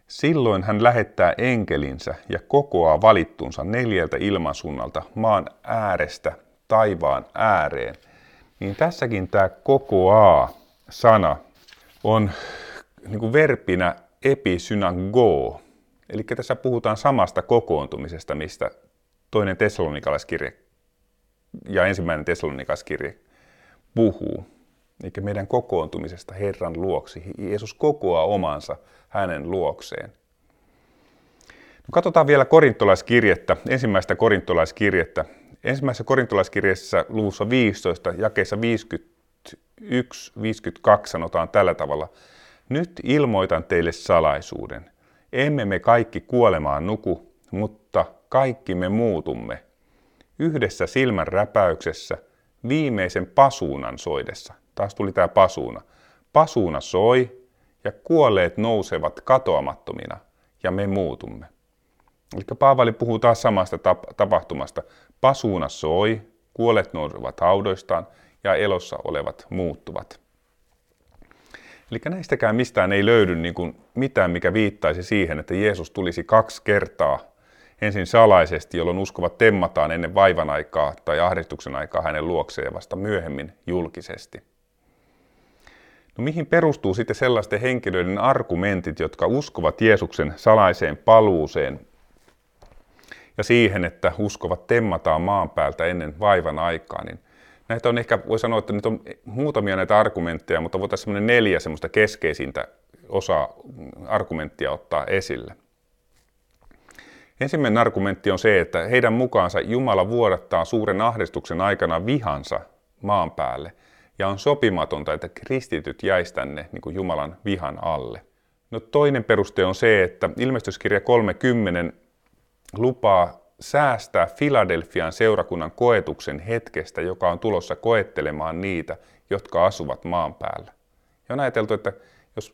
Silloin hän lähettää enkelinsä ja kokoaa valittunsa neljältä ilmansuunnalta maan äärestä taivaan ääreen. Niin tässäkin tämä kokoaa sana on niin kuin verpinä episynago. Eli tässä puhutaan samasta kokoontumisesta, mistä toinen tessalonikalaiskirje ja ensimmäinen tessalonikalaiskirje puhuu. Eli meidän kokoontumisesta Herran luoksi. Jeesus kokoaa omansa hänen luokseen. No, katsotaan vielä korintolaiskirjettä, ensimmäistä korintolaiskirjettä. Ensimmäisessä korintolaiskirjassa luvussa 15, jakeessa 51-52 sanotaan tällä tavalla. Nyt ilmoitan teille salaisuuden. Emme me kaikki kuolemaan nuku, mutta kaikki me muutumme. Yhdessä silmän räpäyksessä, viimeisen pasuunan soidessa. Taas tuli tämä pasuuna. Pasuuna soi, ja kuolleet nousevat katoamattomina, ja me muutumme. Eli Paavali puhuu taas samasta tapahtumasta. Pasuuna soi, kuolet nousevat haudoistaan ja elossa olevat muuttuvat. Eli näistäkään mistään ei löydy niin kuin mitään, mikä viittaisi siihen, että Jeesus tulisi kaksi kertaa ensin salaisesti, jolloin uskovat temmataan ennen vaivan aikaa tai ahdistuksen aikaa hänen luokseen ja vasta myöhemmin julkisesti. No mihin perustuu sitten sellaisten henkilöiden argumentit, jotka uskovat Jeesuksen salaiseen paluuseen ja siihen, että uskovat temmataan maan päältä ennen vaivan aikaa, niin näitä on ehkä, voi sanoa, että nyt on muutamia näitä argumentteja, mutta voitaisiin semmoinen neljä semmoista keskeisintä osa argumenttia ottaa esille. Ensimmäinen argumentti on se, että heidän mukaansa Jumala vuodattaa suuren ahdistuksen aikana vihansa maan päälle ja on sopimatonta, että kristityt jäisi tänne niin kuin Jumalan vihan alle. No toinen peruste on se, että ilmestyskirja 30 lupaa säästää Filadelfian seurakunnan koetuksen hetkestä, joka on tulossa koettelemaan niitä, jotka asuvat maan päällä. Ja on ajateltu, että jos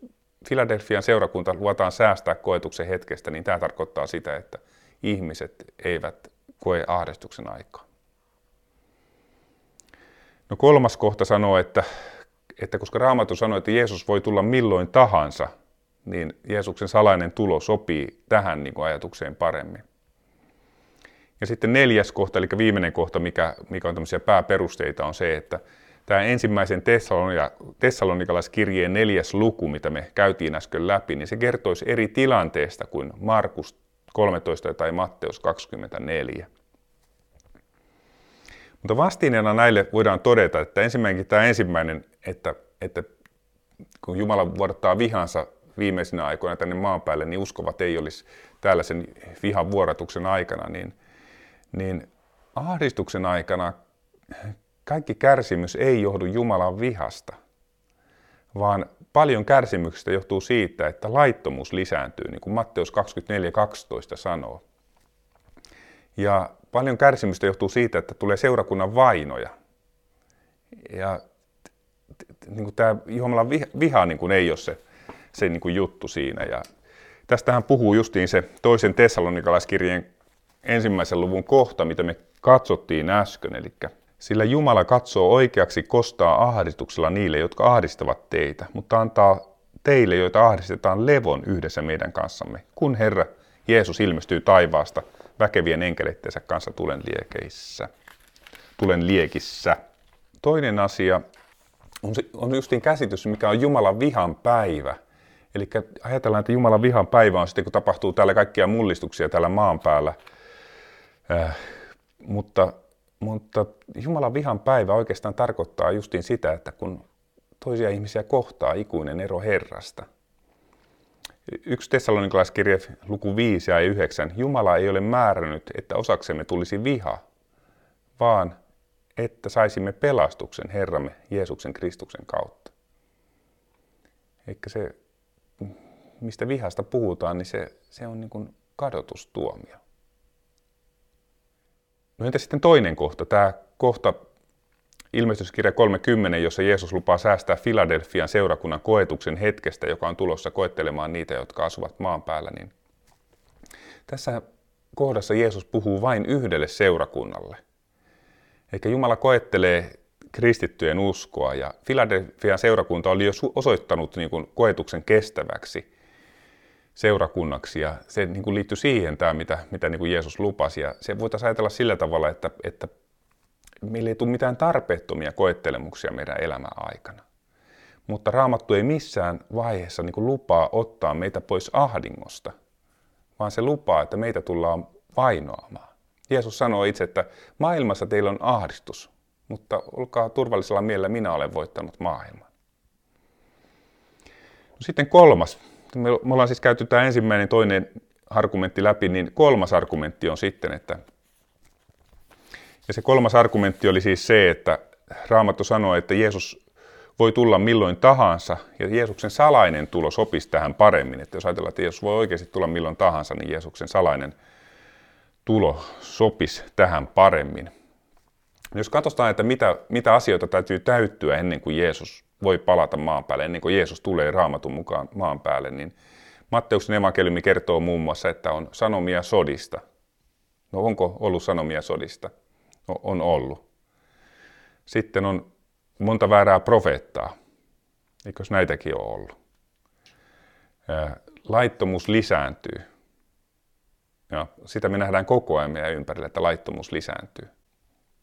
Filadelfian seurakunta luotaan säästää koetuksen hetkestä, niin tämä tarkoittaa sitä, että ihmiset eivät koe ahdistuksen aikaa. No kolmas kohta sanoo, että, että koska Raamattu sanoi, että Jeesus voi tulla milloin tahansa, niin Jeesuksen salainen tulo sopii tähän niin kuin ajatukseen paremmin. Ja sitten neljäs kohta, eli viimeinen kohta, mikä, mikä on tämmöisiä pääperusteita, on se, että tämä ensimmäisen Tessalonikalaiskirjeen neljäs luku, mitä me käytiin äsken läpi, niin se kertoisi eri tilanteesta kuin Markus 13 tai Matteus 24. Mutta vastineena näille voidaan todeta, että ensimmäinenkin tämä ensimmäinen, että, että kun Jumala vuodattaa vihansa viimeisinä aikoina tänne maan päälle, niin uskovat ei olisi tällaisen vihan vuoratuksen aikana, niin, niin ahdistuksen aikana kaikki kärsimys ei johdu Jumalan vihasta, vaan paljon kärsimyksestä johtuu siitä, että laittomuus lisääntyy, niin kuin Matteus 24.12 sanoo. Ja paljon kärsimystä johtuu siitä, että tulee seurakunnan vainoja. Ja niin kuin tämä Jumalan viha niin kuin ei ole se, se niin kuin juttu siinä. Ja tästähän puhuu justiin se toisen Tessalonikalaiskirjeen ensimmäisen luvun kohta, mitä me katsottiin äsken. Eli sillä Jumala katsoo oikeaksi kostaa ahdistuksella niille, jotka ahdistavat teitä, mutta antaa teille, joita ahdistetaan, levon yhdessä meidän kanssamme, kun Herra Jeesus ilmestyy taivaasta väkevien enkeleittensä kanssa tulen liekeissä. Tulen liekissä. Toinen asia on, on justiin käsitys, mikä on Jumalan vihan päivä. Eli ajatellaan, että Jumalan vihan päivä on sitten, kun tapahtuu täällä kaikkia mullistuksia täällä maan päällä. Äh, mutta mutta Jumalan vihan päivä oikeastaan tarkoittaa justiin sitä, että kun toisia ihmisiä kohtaa ikuinen ero Herrasta. Yksi Tessalonikalaiskirje luku 5 ja 9. Jumala ei ole määrännyt, että osaksemme tulisi viha, vaan että saisimme pelastuksen Herramme Jeesuksen Kristuksen kautta. Eikä se, mistä vihasta puhutaan, niin se, se on niin kuin kadotustuomio. No entä sitten toinen kohta, tämä kohta ilmestyskirja 30, jossa Jeesus lupaa säästää Filadelfian seurakunnan koetuksen hetkestä, joka on tulossa koettelemaan niitä, jotka asuvat maan päällä, niin tässä kohdassa Jeesus puhuu vain yhdelle seurakunnalle. Eikä Jumala koettelee kristittyjen uskoa, ja Filadelfian seurakunta oli jo osoittanut niin kuin koetuksen kestäväksi – seurakunnaksi ja se niin kuin liittyy siihen tämä, mitä, mitä niin kuin Jeesus lupasi ja se voitaisiin ajatella sillä tavalla, että, että meillä ei tule mitään tarpeettomia koettelemuksia meidän elämän aikana. Mutta Raamattu ei missään vaiheessa niin lupaa ottaa meitä pois ahdingosta, vaan se lupaa, että meitä tullaan vainoamaan. Jeesus sanoi itse, että maailmassa teillä on ahdistus, mutta olkaa turvallisella mielellä, minä olen voittanut maailman. No sitten kolmas me ollaan siis käyty tämä ensimmäinen, toinen argumentti läpi, niin kolmas argumentti on sitten, että ja se kolmas argumentti oli siis se, että Raamattu sanoo, että Jeesus voi tulla milloin tahansa, ja Jeesuksen salainen tulo sopisi tähän paremmin. Että jos ajatellaan, että Jeesus voi oikeasti tulla milloin tahansa, niin Jeesuksen salainen tulo sopisi tähän paremmin. Jos katsotaan, että mitä, mitä asioita täytyy täyttyä ennen kuin Jeesus voi palata maan päälle, ennen kuin Jeesus tulee raamatun mukaan maan päälle, niin Matteuksen evankeliumi kertoo muun muassa, että on sanomia sodista. No onko ollut sanomia sodista? On ollut. Sitten on monta väärää profeettaa. Eikös näitäkin ole ollut? Laittomuus lisääntyy. Ja sitä me nähdään koko ajan meidän ympärillä, että laittomuus lisääntyy.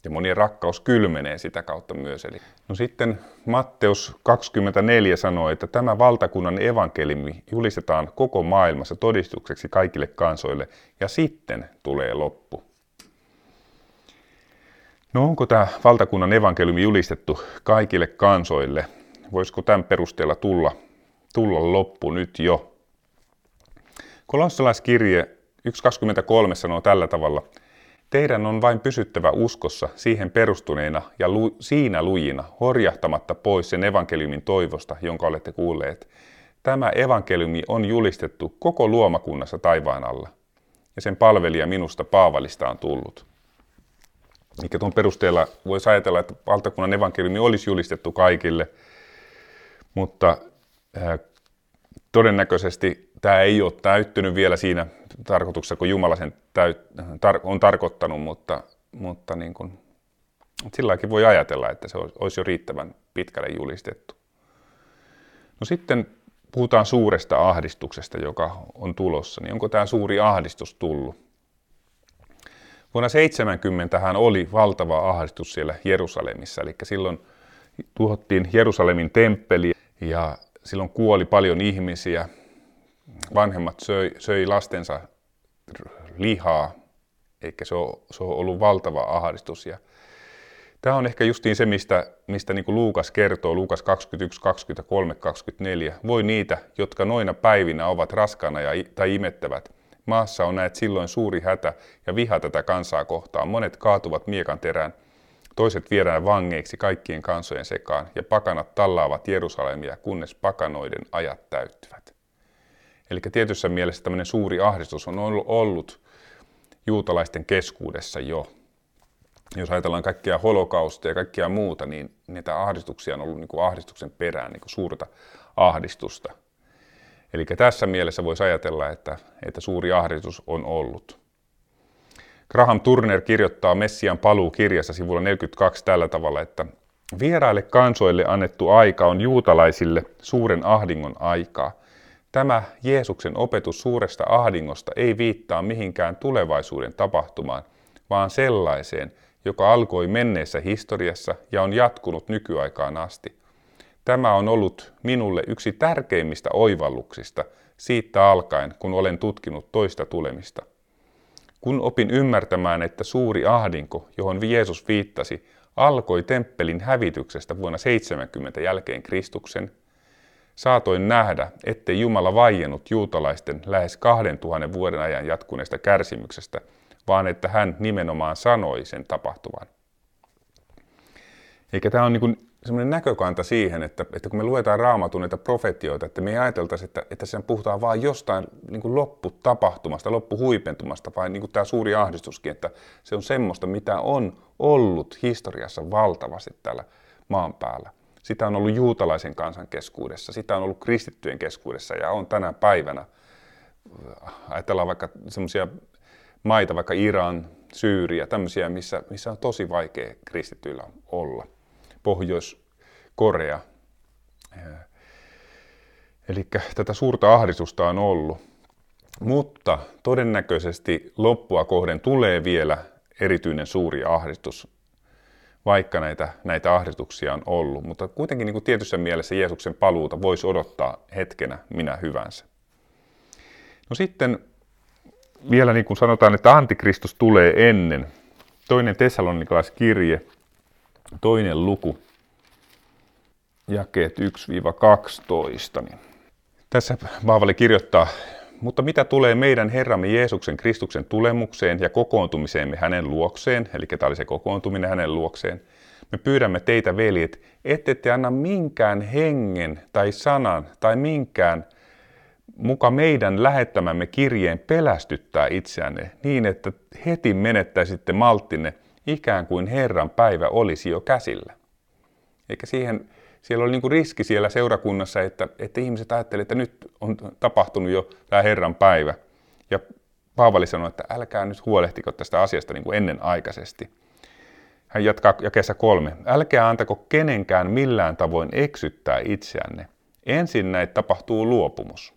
Ja monien rakkaus kylmenee sitä kautta myös. Eli, no sitten Matteus 24 sanoo, että tämä valtakunnan evankeliumi julistetaan koko maailmassa todistukseksi kaikille kansoille, ja sitten tulee loppu. No onko tämä valtakunnan evankeliumi julistettu kaikille kansoille? Voisiko tämän perusteella tulla, tulla loppu nyt jo? Kolossalaiskirje 1.23 sanoo tällä tavalla – Teidän on vain pysyttävä uskossa siihen perustuneena ja lu- siinä lujina, horjahtamatta pois sen evankeliumin toivosta, jonka olette kuulleet. Tämä evankeliumi on julistettu koko luomakunnassa taivaan alla, ja sen palvelija minusta Paavalista on tullut. Mikä tuon perusteella voisi ajatella, että valtakunnan evankeliumi olisi julistettu kaikille, mutta äh, todennäköisesti tämä ei ole täyttynyt vielä siinä tarkoituksessa, kun Jumala sen täyt, tar, on tarkoittanut, mutta, mutta niin kuin, silläkin voi ajatella, että se olisi jo riittävän pitkälle julistettu. No sitten puhutaan suuresta ahdistuksesta, joka on tulossa. Niin onko tämä suuri ahdistus tullut? Vuonna 70 hän oli valtava ahdistus siellä Jerusalemissa, eli silloin tuhottiin Jerusalemin temppeli ja silloin kuoli paljon ihmisiä vanhemmat söi, söi lastensa lihaa, eikä se ole, se on ollut valtava ahdistus. Ja tämä on ehkä justiin se, mistä, mistä niin kuin Luukas kertoo, Luukas 21, 23, 24. Voi niitä, jotka noina päivinä ovat raskana ja, tai imettävät. Maassa on näet silloin suuri hätä ja viha tätä kansaa kohtaan. Monet kaatuvat miekan terään, toiset viedään vangeiksi kaikkien kansojen sekaan, ja pakanat tallaavat Jerusalemia, kunnes pakanoiden ajat täyttyvät. Eli tietyssä mielessä tämmöinen suuri ahdistus on ollut juutalaisten keskuudessa jo. Jos ajatellaan kaikkia holokaustia ja kaikkia muuta, niin niitä ahdistuksia on ollut niin kuin ahdistuksen perään niin kuin suurta ahdistusta. Eli tässä mielessä voisi ajatella, että, että suuri ahdistus on ollut. Graham Turner kirjoittaa Messian paluu kirjassa sivulla 42 tällä tavalla, että vieraille kansoille annettu aika on juutalaisille suuren ahdingon aikaa – Tämä Jeesuksen opetus suuresta ahdingosta ei viittaa mihinkään tulevaisuuden tapahtumaan, vaan sellaiseen, joka alkoi menneessä historiassa ja on jatkunut nykyaikaan asti. Tämä on ollut minulle yksi tärkeimmistä oivalluksista siitä alkaen, kun olen tutkinut toista tulemista. Kun opin ymmärtämään, että suuri ahdinko, johon Jeesus viittasi, alkoi temppelin hävityksestä vuonna 70 jälkeen Kristuksen, Saatoin nähdä, ettei Jumala vaiennut juutalaisten lähes kahden tuhannen vuoden ajan jatkuneesta kärsimyksestä, vaan että hän nimenomaan sanoi sen tapahtuvan. Eikä tämä on niin semmoinen näkökanta siihen, että, että kun me luetaan raamatun näitä profetioita, että me ei ajateltaisi, että, että sen puhutaan vain jostain niin kuin lopputapahtumasta, loppuhuipentumasta, vai niin kuin tämä suuri ahdistuskin, että se on semmoista, mitä on ollut historiassa valtavasti täällä maan päällä. Sitä on ollut juutalaisen kansan keskuudessa, sitä on ollut kristittyjen keskuudessa ja on tänä päivänä. Ajatellaan vaikka semmoisia maita, vaikka Iran, Syyriä, tämmöisiä, missä, missä on tosi vaikea kristityillä olla. Pohjois-Korea. Eli tätä suurta ahdistusta on ollut. Mutta todennäköisesti loppua kohden tulee vielä erityinen suuri ahdistus vaikka näitä, näitä ahdistuksia on ollut. Mutta kuitenkin niin kuin tietyssä mielessä Jeesuksen paluuta voisi odottaa hetkenä minä hyvänsä. No sitten vielä niin kuin sanotaan, että antikristus tulee ennen. Toinen Tessalonikalaiskirje, toinen luku, jakeet 1-12. Niin tässä Paavali kirjoittaa mutta mitä tulee meidän Herramme Jeesuksen Kristuksen tulemukseen ja kokoontumiseemme hänen luokseen, eli tämä oli se kokoontuminen hänen luokseen, me pyydämme teitä, veljet, ette te anna minkään hengen tai sanan tai minkään muka meidän lähettämämme kirjeen pelästyttää itseänne niin, että heti menettäisitte malttinne ikään kuin Herran päivä olisi jo käsillä. Eikä siihen, siellä oli niin riski siellä seurakunnassa, että, että ihmiset ajattelivat, että nyt on tapahtunut jo tämä Herran päivä. Ja Paavali sanoi, että älkää nyt huolehtiko tästä asiasta niin kuin ennenaikaisesti. Hän jatkaa jakeessa kolme. Älkää antako kenenkään millään tavoin eksyttää itseänne. Ensin näitä tapahtuu luopumus.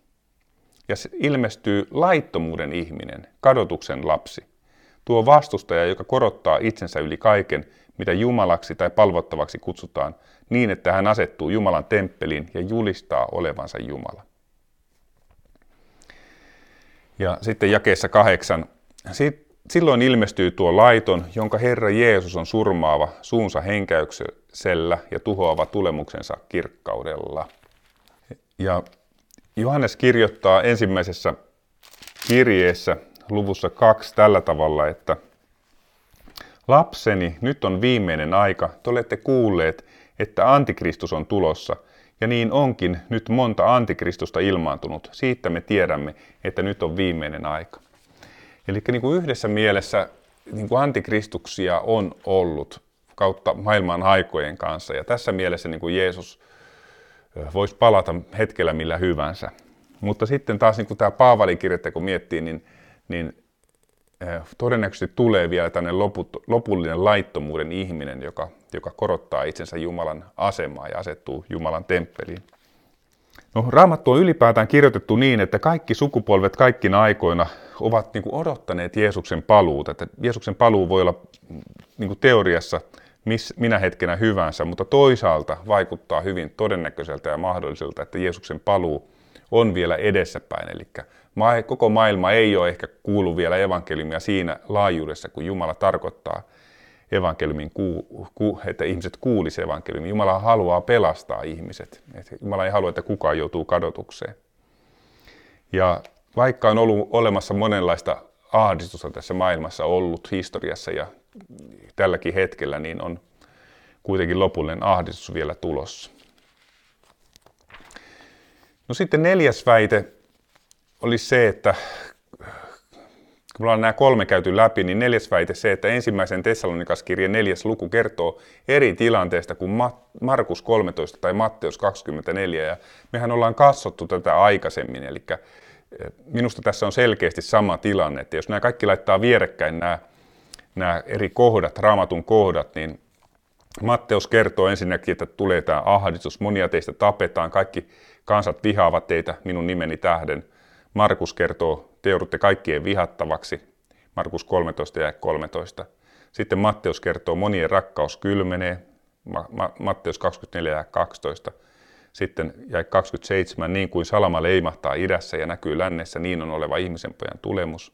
Ja ilmestyy laittomuuden ihminen, kadotuksen lapsi. Tuo vastustaja, joka korottaa itsensä yli kaiken, mitä Jumalaksi tai palvottavaksi kutsutaan, niin että hän asettuu Jumalan temppeliin ja julistaa olevansa Jumala. Ja sitten jakeessa kahdeksan. Silloin ilmestyy tuo laiton, jonka Herra Jeesus on surmaava suunsa henkäyksellä ja tuhoava tulemuksensa kirkkaudella. Ja Johannes kirjoittaa ensimmäisessä kirjeessä luvussa kaksi tällä tavalla, että Lapseni, nyt on viimeinen aika. Te olette kuulleet, että antikristus on tulossa, ja niin onkin nyt monta antikristusta ilmaantunut. Siitä me tiedämme, että nyt on viimeinen aika. Eli niin kuin yhdessä mielessä niin kuin antikristuksia on ollut kautta maailman aikojen kanssa, ja tässä mielessä niin kuin Jeesus voisi palata hetkellä millä hyvänsä. Mutta sitten taas niin kuin tämä Paavalin kirjettä, kun miettii, niin, niin todennäköisesti tulee vielä tänne lopullinen laittomuuden ihminen, joka, joka korottaa itsensä Jumalan asemaa ja asettuu Jumalan temppeliin. No, Raamattu on ylipäätään kirjoitettu niin, että kaikki sukupolvet kaikkina aikoina ovat niin kuin odottaneet Jeesuksen paluuta. Että Jeesuksen paluu voi olla niin kuin teoriassa miss, minä hetkenä hyvänsä, mutta toisaalta vaikuttaa hyvin todennäköiseltä ja mahdolliselta, että Jeesuksen paluu on vielä edessäpäin. Eli koko maailma ei ole ehkä kuulu vielä evankeliumia siinä laajuudessa, kun Jumala tarkoittaa evankeliumin, että ihmiset kuulisivat evankeliumin. Jumala haluaa pelastaa ihmiset. Jumala ei halua, että kukaan joutuu kadotukseen. Ja vaikka on ollut olemassa monenlaista ahdistusta tässä maailmassa ollut historiassa ja tälläkin hetkellä, niin on kuitenkin lopullinen ahdistus vielä tulossa. No sitten neljäs väite olisi se, että kun me ollaan nämä kolme käyty läpi, niin neljäs väite se, että ensimmäisen Tessalonikaskirjan neljäs luku kertoo eri tilanteesta kuin Markus 13 tai Matteus 24. Ja mehän ollaan katsottu tätä aikaisemmin, eli eh, minusta tässä on selkeästi sama tilanne, että jos nämä kaikki laittaa vierekkäin nämä, nämä eri kohdat, raamatun kohdat, niin Matteus kertoo ensinnäkin, että tulee tämä ahdistus, monia teistä tapetaan, kaikki kansat vihaavat teitä minun nimeni tähden. Markus kertoo, te joudutte kaikkien vihattavaksi. Markus 13 ja 13. Sitten Matteus kertoo, monien rakkaus kylmenee. Ma- Matteus 24 ja 12. Sitten jäi 27, niin kuin salama leimahtaa idässä ja näkyy lännessä, niin on oleva ihmisen pojan tulemus.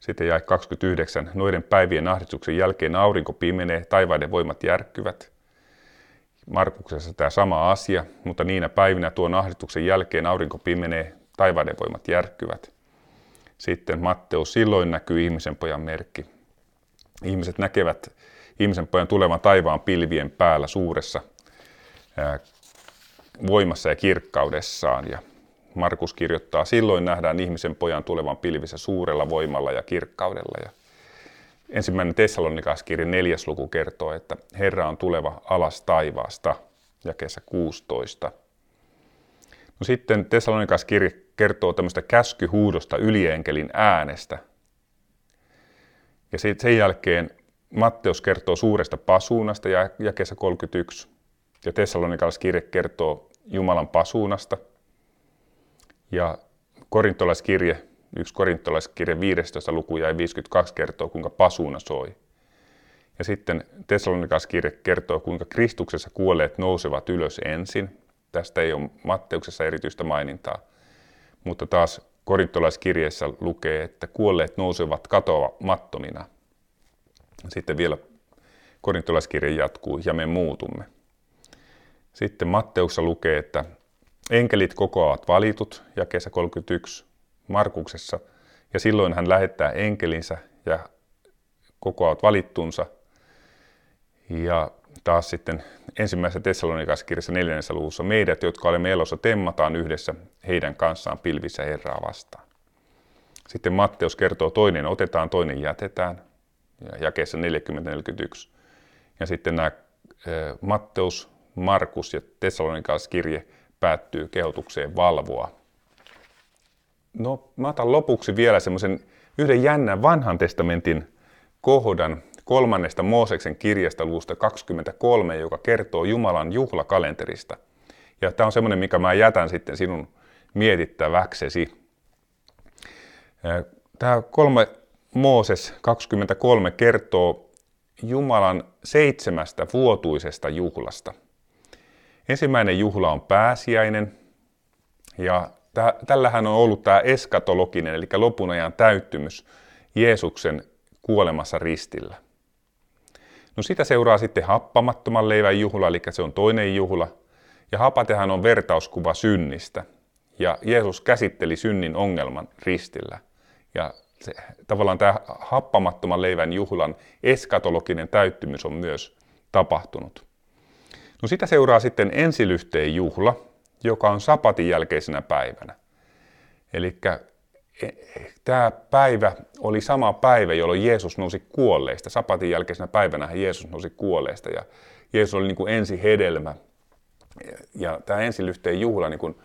Sitten jäi 29, noiden päivien ahdistuksen jälkeen aurinko pimenee, taivaiden voimat järkkyvät. Markuksessa tämä sama asia, mutta niinä päivinä tuon ahdistuksen jälkeen aurinko pimenee, taivaiden voimat järkkyvät. Sitten Matteus, silloin näkyy ihmisen pojan merkki. Ihmiset näkevät ihmisen pojan tulevan taivaan pilvien päällä suuressa voimassa ja kirkkaudessaan. Ja Markus kirjoittaa, silloin nähdään ihmisen pojan tulevan pilvissä suurella voimalla ja kirkkaudella. Ja ensimmäinen Tessalonikaskirja neljäs luku kertoo, että Herra on tuleva alas taivaasta, jakeessa 16. No sitten Tessalonikaskirja kertoo tämmöistä käskyhuudosta ylienkelin äänestä. Ja sitten sen jälkeen Matteus kertoo suuresta pasuunasta ja jakeessa 31. Ja Tessalonikalaiskirje kertoo Jumalan pasuunasta. Ja korintolaiskirje, yksi korintolaiskirje 15 luku ja 52 kertoo, kuinka pasuuna soi. Ja sitten Tessalonikalaiskirje kertoo, kuinka Kristuksessa kuolleet nousevat ylös ensin. Tästä ei ole Matteuksessa erityistä mainintaa. Mutta taas korintolaiskirjeessä lukee, että kuolleet nousevat katoamattomina. Sitten vielä korintolaiskirje jatkuu ja me muutumme. Sitten Matteuksessa lukee, että enkelit kokoavat valitut, jakeessa 31 Markuksessa, ja silloin hän lähettää enkelinsä ja kokoavat valittunsa. Ja taas sitten ensimmäisessä Tessalonikaskirjassa neljännessä luvussa meidät, jotka olemme elossa, temmataan yhdessä heidän kanssaan pilvissä Herraa vastaan. Sitten Matteus kertoo, toinen otetaan, toinen jätetään, ja jakeessa 40-41. Ja sitten nämä Matteus Markus ja Tessalonikalaiskirje päättyy kehotukseen valvoa. No, mä otan lopuksi vielä semmoisen yhden jännän vanhan testamentin kohdan kolmannesta Mooseksen kirjasta luvusta 23, joka kertoo Jumalan juhlakalenterista. Ja tämä on semmoinen, mikä mä jätän sitten sinun mietittäväksesi. Tämä kolme Mooses 23 kertoo Jumalan seitsemästä vuotuisesta juhlasta. Ensimmäinen juhla on pääsiäinen, ja tällähän on ollut tämä eskatologinen, eli lopun ajan täyttymys Jeesuksen kuolemassa ristillä. No sitä seuraa sitten happamattoman leivän juhla, eli se on toinen juhla. Ja hapatehan on vertauskuva synnistä. Ja Jeesus käsitteli synnin ongelman ristillä. Ja se, tavallaan tämä happamattoman leivän juhlan eskatologinen täyttymys on myös tapahtunut. No sitä seuraa sitten ensilyhteen juhla, joka on sapatin jälkeisenä päivänä. Eli tämä päivä oli sama päivä, jolloin Jeesus nousi kuolleista. Sapatin jälkeisenä päivänä Jeesus nousi kuolleista ja Jeesus oli niin kuin ensi hedelmä. Ja tämä ensilyhteen juhla, niin kuin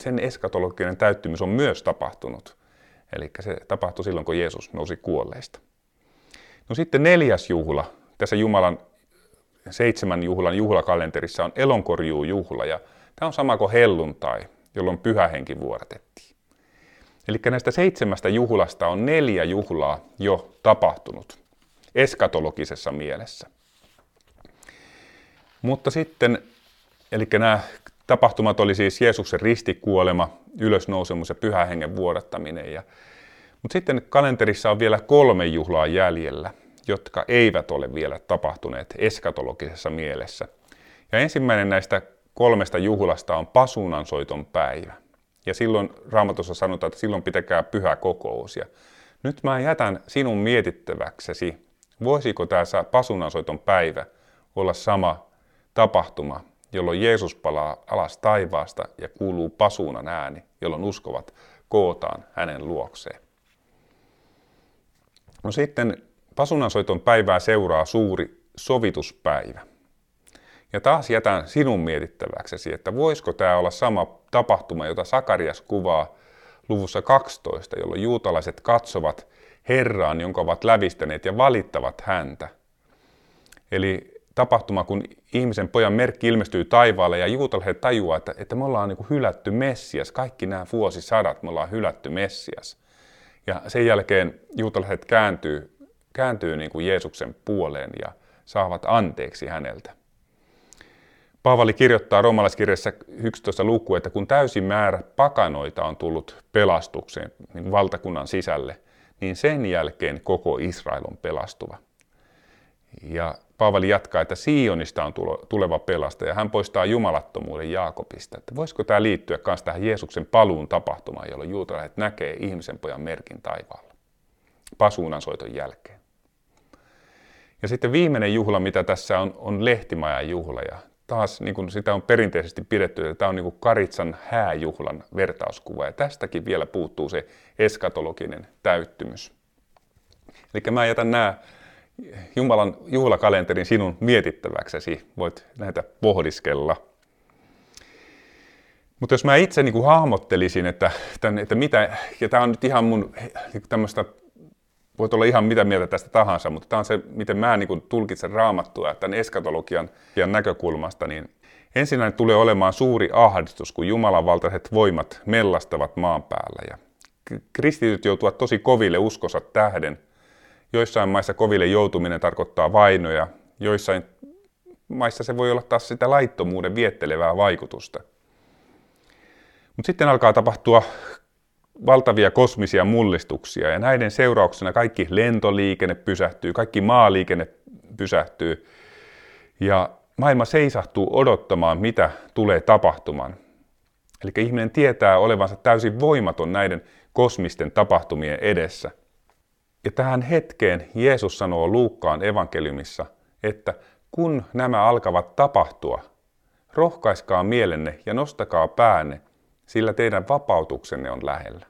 sen eskatologinen täyttymys on myös tapahtunut. Eli se tapahtui silloin, kun Jeesus nousi kuolleista. No sitten neljäs juhla, tässä Jumalan seitsemän juhlan juhlakalenterissa on elonkorjuujuhla ja tämä on sama kuin helluntai, jolloin pyhähenki vuodatettiin. Eli näistä seitsemästä juhlasta on neljä juhlaa jo tapahtunut eskatologisessa mielessä. Mutta sitten, eli nämä tapahtumat oli siis Jeesuksen ristikuolema, ylösnousemus ja pyhähengen vuodattaminen. Ja, mutta sitten kalenterissa on vielä kolme juhlaa jäljellä, jotka eivät ole vielä tapahtuneet eskatologisessa mielessä. Ja ensimmäinen näistä kolmesta juhlasta on pasunansoiton päivä. Ja silloin Raamatussa sanotaan, että silloin pitäkää pyhä kokous. Ja nyt mä jätän sinun mietittäväksesi, voisiko tämä pasunansoiton päivä olla sama tapahtuma, jolloin Jeesus palaa alas taivaasta ja kuuluu pasuunan ääni, jolloin uskovat kootaan hänen luokseen. No sitten pasunansoiton päivää seuraa suuri sovituspäivä. Ja taas jätän sinun mietittäväksesi, että voisiko tämä olla sama tapahtuma, jota Sakarias kuvaa luvussa 12, jolloin juutalaiset katsovat Herraan, jonka ovat lävistäneet ja valittavat häntä. Eli tapahtuma, kun ihmisen pojan merkki ilmestyy taivaalle ja juutalaiset tajuaa, että, että me ollaan niin hylätty Messias. Kaikki nämä vuosisadat me ollaan hylätty Messias. Ja sen jälkeen juutalaiset kääntyy, kääntyy niin kuin Jeesuksen puoleen ja saavat anteeksi häneltä. Paavali kirjoittaa roomalaiskirjassa 11 luku, että kun täysin määrä pakanoita on tullut pelastukseen niin valtakunnan sisälle, niin sen jälkeen koko Israel on pelastuva. Ja Paavali jatkaa, että Sionista on tuleva pelastaja. Hän poistaa jumalattomuuden Jaakobista. Että voisiko tämä liittyä myös tähän Jeesuksen paluun tapahtumaan, jolloin juutalaiset näkee ihmisen pojan merkin taivaalla pasuunan soiton jälkeen. Ja sitten viimeinen juhla, mitä tässä on, on lehtimajan juhla. Ja taas niin kuin sitä on perinteisesti pidetty, että tämä on niin kuin Karitsan hääjuhlan vertauskuva. Ja tästäkin vielä puuttuu se eskatologinen täyttymys. Eli mä jätän nämä Jumalan juhlakalenterin sinun mietittäväksesi. Voit näitä pohdiskella. Mutta jos mä itse niin kuin hahmottelisin, että, tämän, että mitä, ja tämä on nyt ihan mun tämmöistä, voit olla ihan mitä mieltä tästä tahansa, mutta tämä on se, miten mä niin tulkitsen raamattua tämän eskatologian näkökulmasta, niin ensinnäkin tulee olemaan suuri ahdistus, kun Jumalan valtaiset voimat mellastavat maan päällä. Ja kristityt joutuvat tosi koville uskonsa tähden, Joissain maissa koville joutuminen tarkoittaa vainoja, joissain maissa se voi olla taas sitä laittomuuden viettelevää vaikutusta. Mutta sitten alkaa tapahtua valtavia kosmisia mullistuksia. Ja näiden seurauksena kaikki lentoliikenne pysähtyy, kaikki maaliikenne pysähtyy. Ja maailma seisahtuu odottamaan, mitä tulee tapahtumaan. Eli ihminen tietää olevansa täysin voimaton näiden kosmisten tapahtumien edessä – ja tähän hetkeen Jeesus sanoo Luukkaan evankeliumissa, että kun nämä alkavat tapahtua, rohkaiskaa mielenne ja nostakaa päänne, sillä teidän vapautuksenne on lähellä.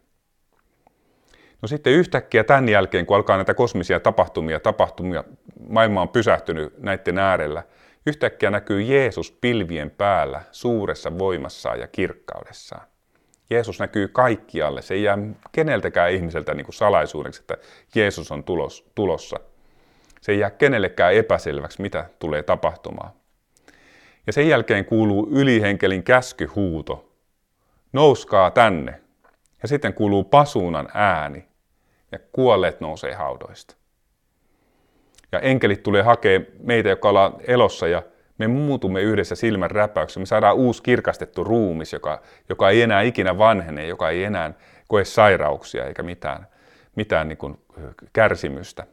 No sitten yhtäkkiä tämän jälkeen, kun alkaa näitä kosmisia tapahtumia, tapahtumia, maailma on pysähtynyt näiden äärellä, Yhtäkkiä näkyy Jeesus pilvien päällä suuressa voimassaan ja kirkkaudessaan. Jeesus näkyy kaikkialle. Se ei jää keneltäkään ihmiseltä niin kuin salaisuudeksi, että Jeesus on tulos, tulossa. Se ei jää kenellekään epäselväksi, mitä tulee tapahtumaan. Ja sen jälkeen kuuluu ylihenkelin käskyhuuto. Nouskaa tänne. Ja sitten kuuluu pasuunan ääni. Ja kuolleet nousee haudoista. Ja enkelit tulee hakea meitä, jotka ollaan elossa ja me muutumme yhdessä silmän räpäyksessä. Me saadaan uusi kirkastettu ruumis, joka, joka ei enää ikinä vanhene, joka ei enää koe sairauksia eikä mitään, mitään niin kuin kärsimystä.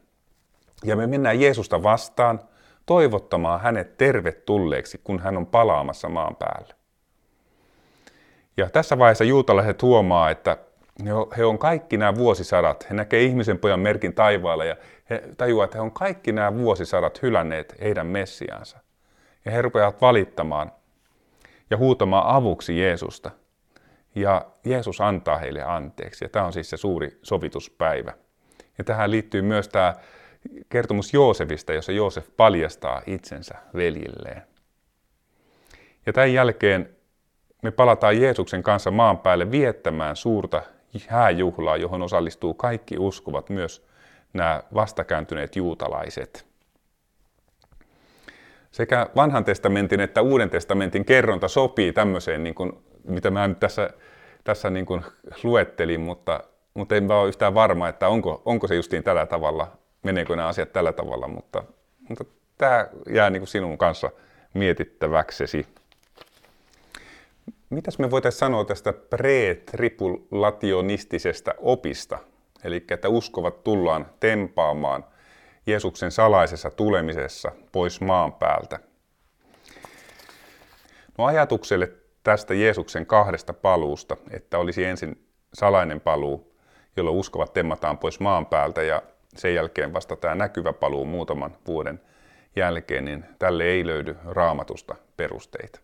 Ja me mennään Jeesusta vastaan toivottamaan hänet tervetulleeksi, kun hän on palaamassa maan päälle. Ja tässä vaiheessa juutalaiset huomaa, että he on kaikki nämä vuosisadat, he näkee ihmisen pojan merkin taivaalla ja he tajuavat, että he on kaikki nämä vuosisadat hylänneet heidän Messiaansa. Ja he rupeavat valittamaan ja huutamaan avuksi Jeesusta. Ja Jeesus antaa heille anteeksi. Ja tämä on siis se suuri sovituspäivä. Ja tähän liittyy myös tämä kertomus Joosefista, jossa Joosef paljastaa itsensä veljilleen. Ja tämän jälkeen me palataan Jeesuksen kanssa maan päälle viettämään suurta hääjuhlaa, johon osallistuu kaikki uskovat, myös nämä vastakääntyneet juutalaiset. Sekä vanhan testamentin että uuden testamentin kerronta sopii tämmöiseen, niin kuin, mitä mä nyt tässä, tässä niin kuin luettelin, mutta, mutta en ole yhtään varma, että onko, onko se justiin tällä tavalla, meneekö nämä asiat tällä tavalla, mutta, mutta tämä jää niin kuin sinun kanssa mietittäväksesi. Mitäs me voitaisiin sanoa tästä pre-tripulationistisesta opista? Eli että uskovat tullaan tempaamaan Jeesuksen salaisessa tulemisessa pois maan päältä. No ajatukselle tästä Jeesuksen kahdesta paluusta, että olisi ensin salainen paluu, jolloin uskovat temmataan pois maan päältä ja sen jälkeen vasta tämä näkyvä paluu muutaman vuoden jälkeen, niin tälle ei löydy raamatusta perusteita.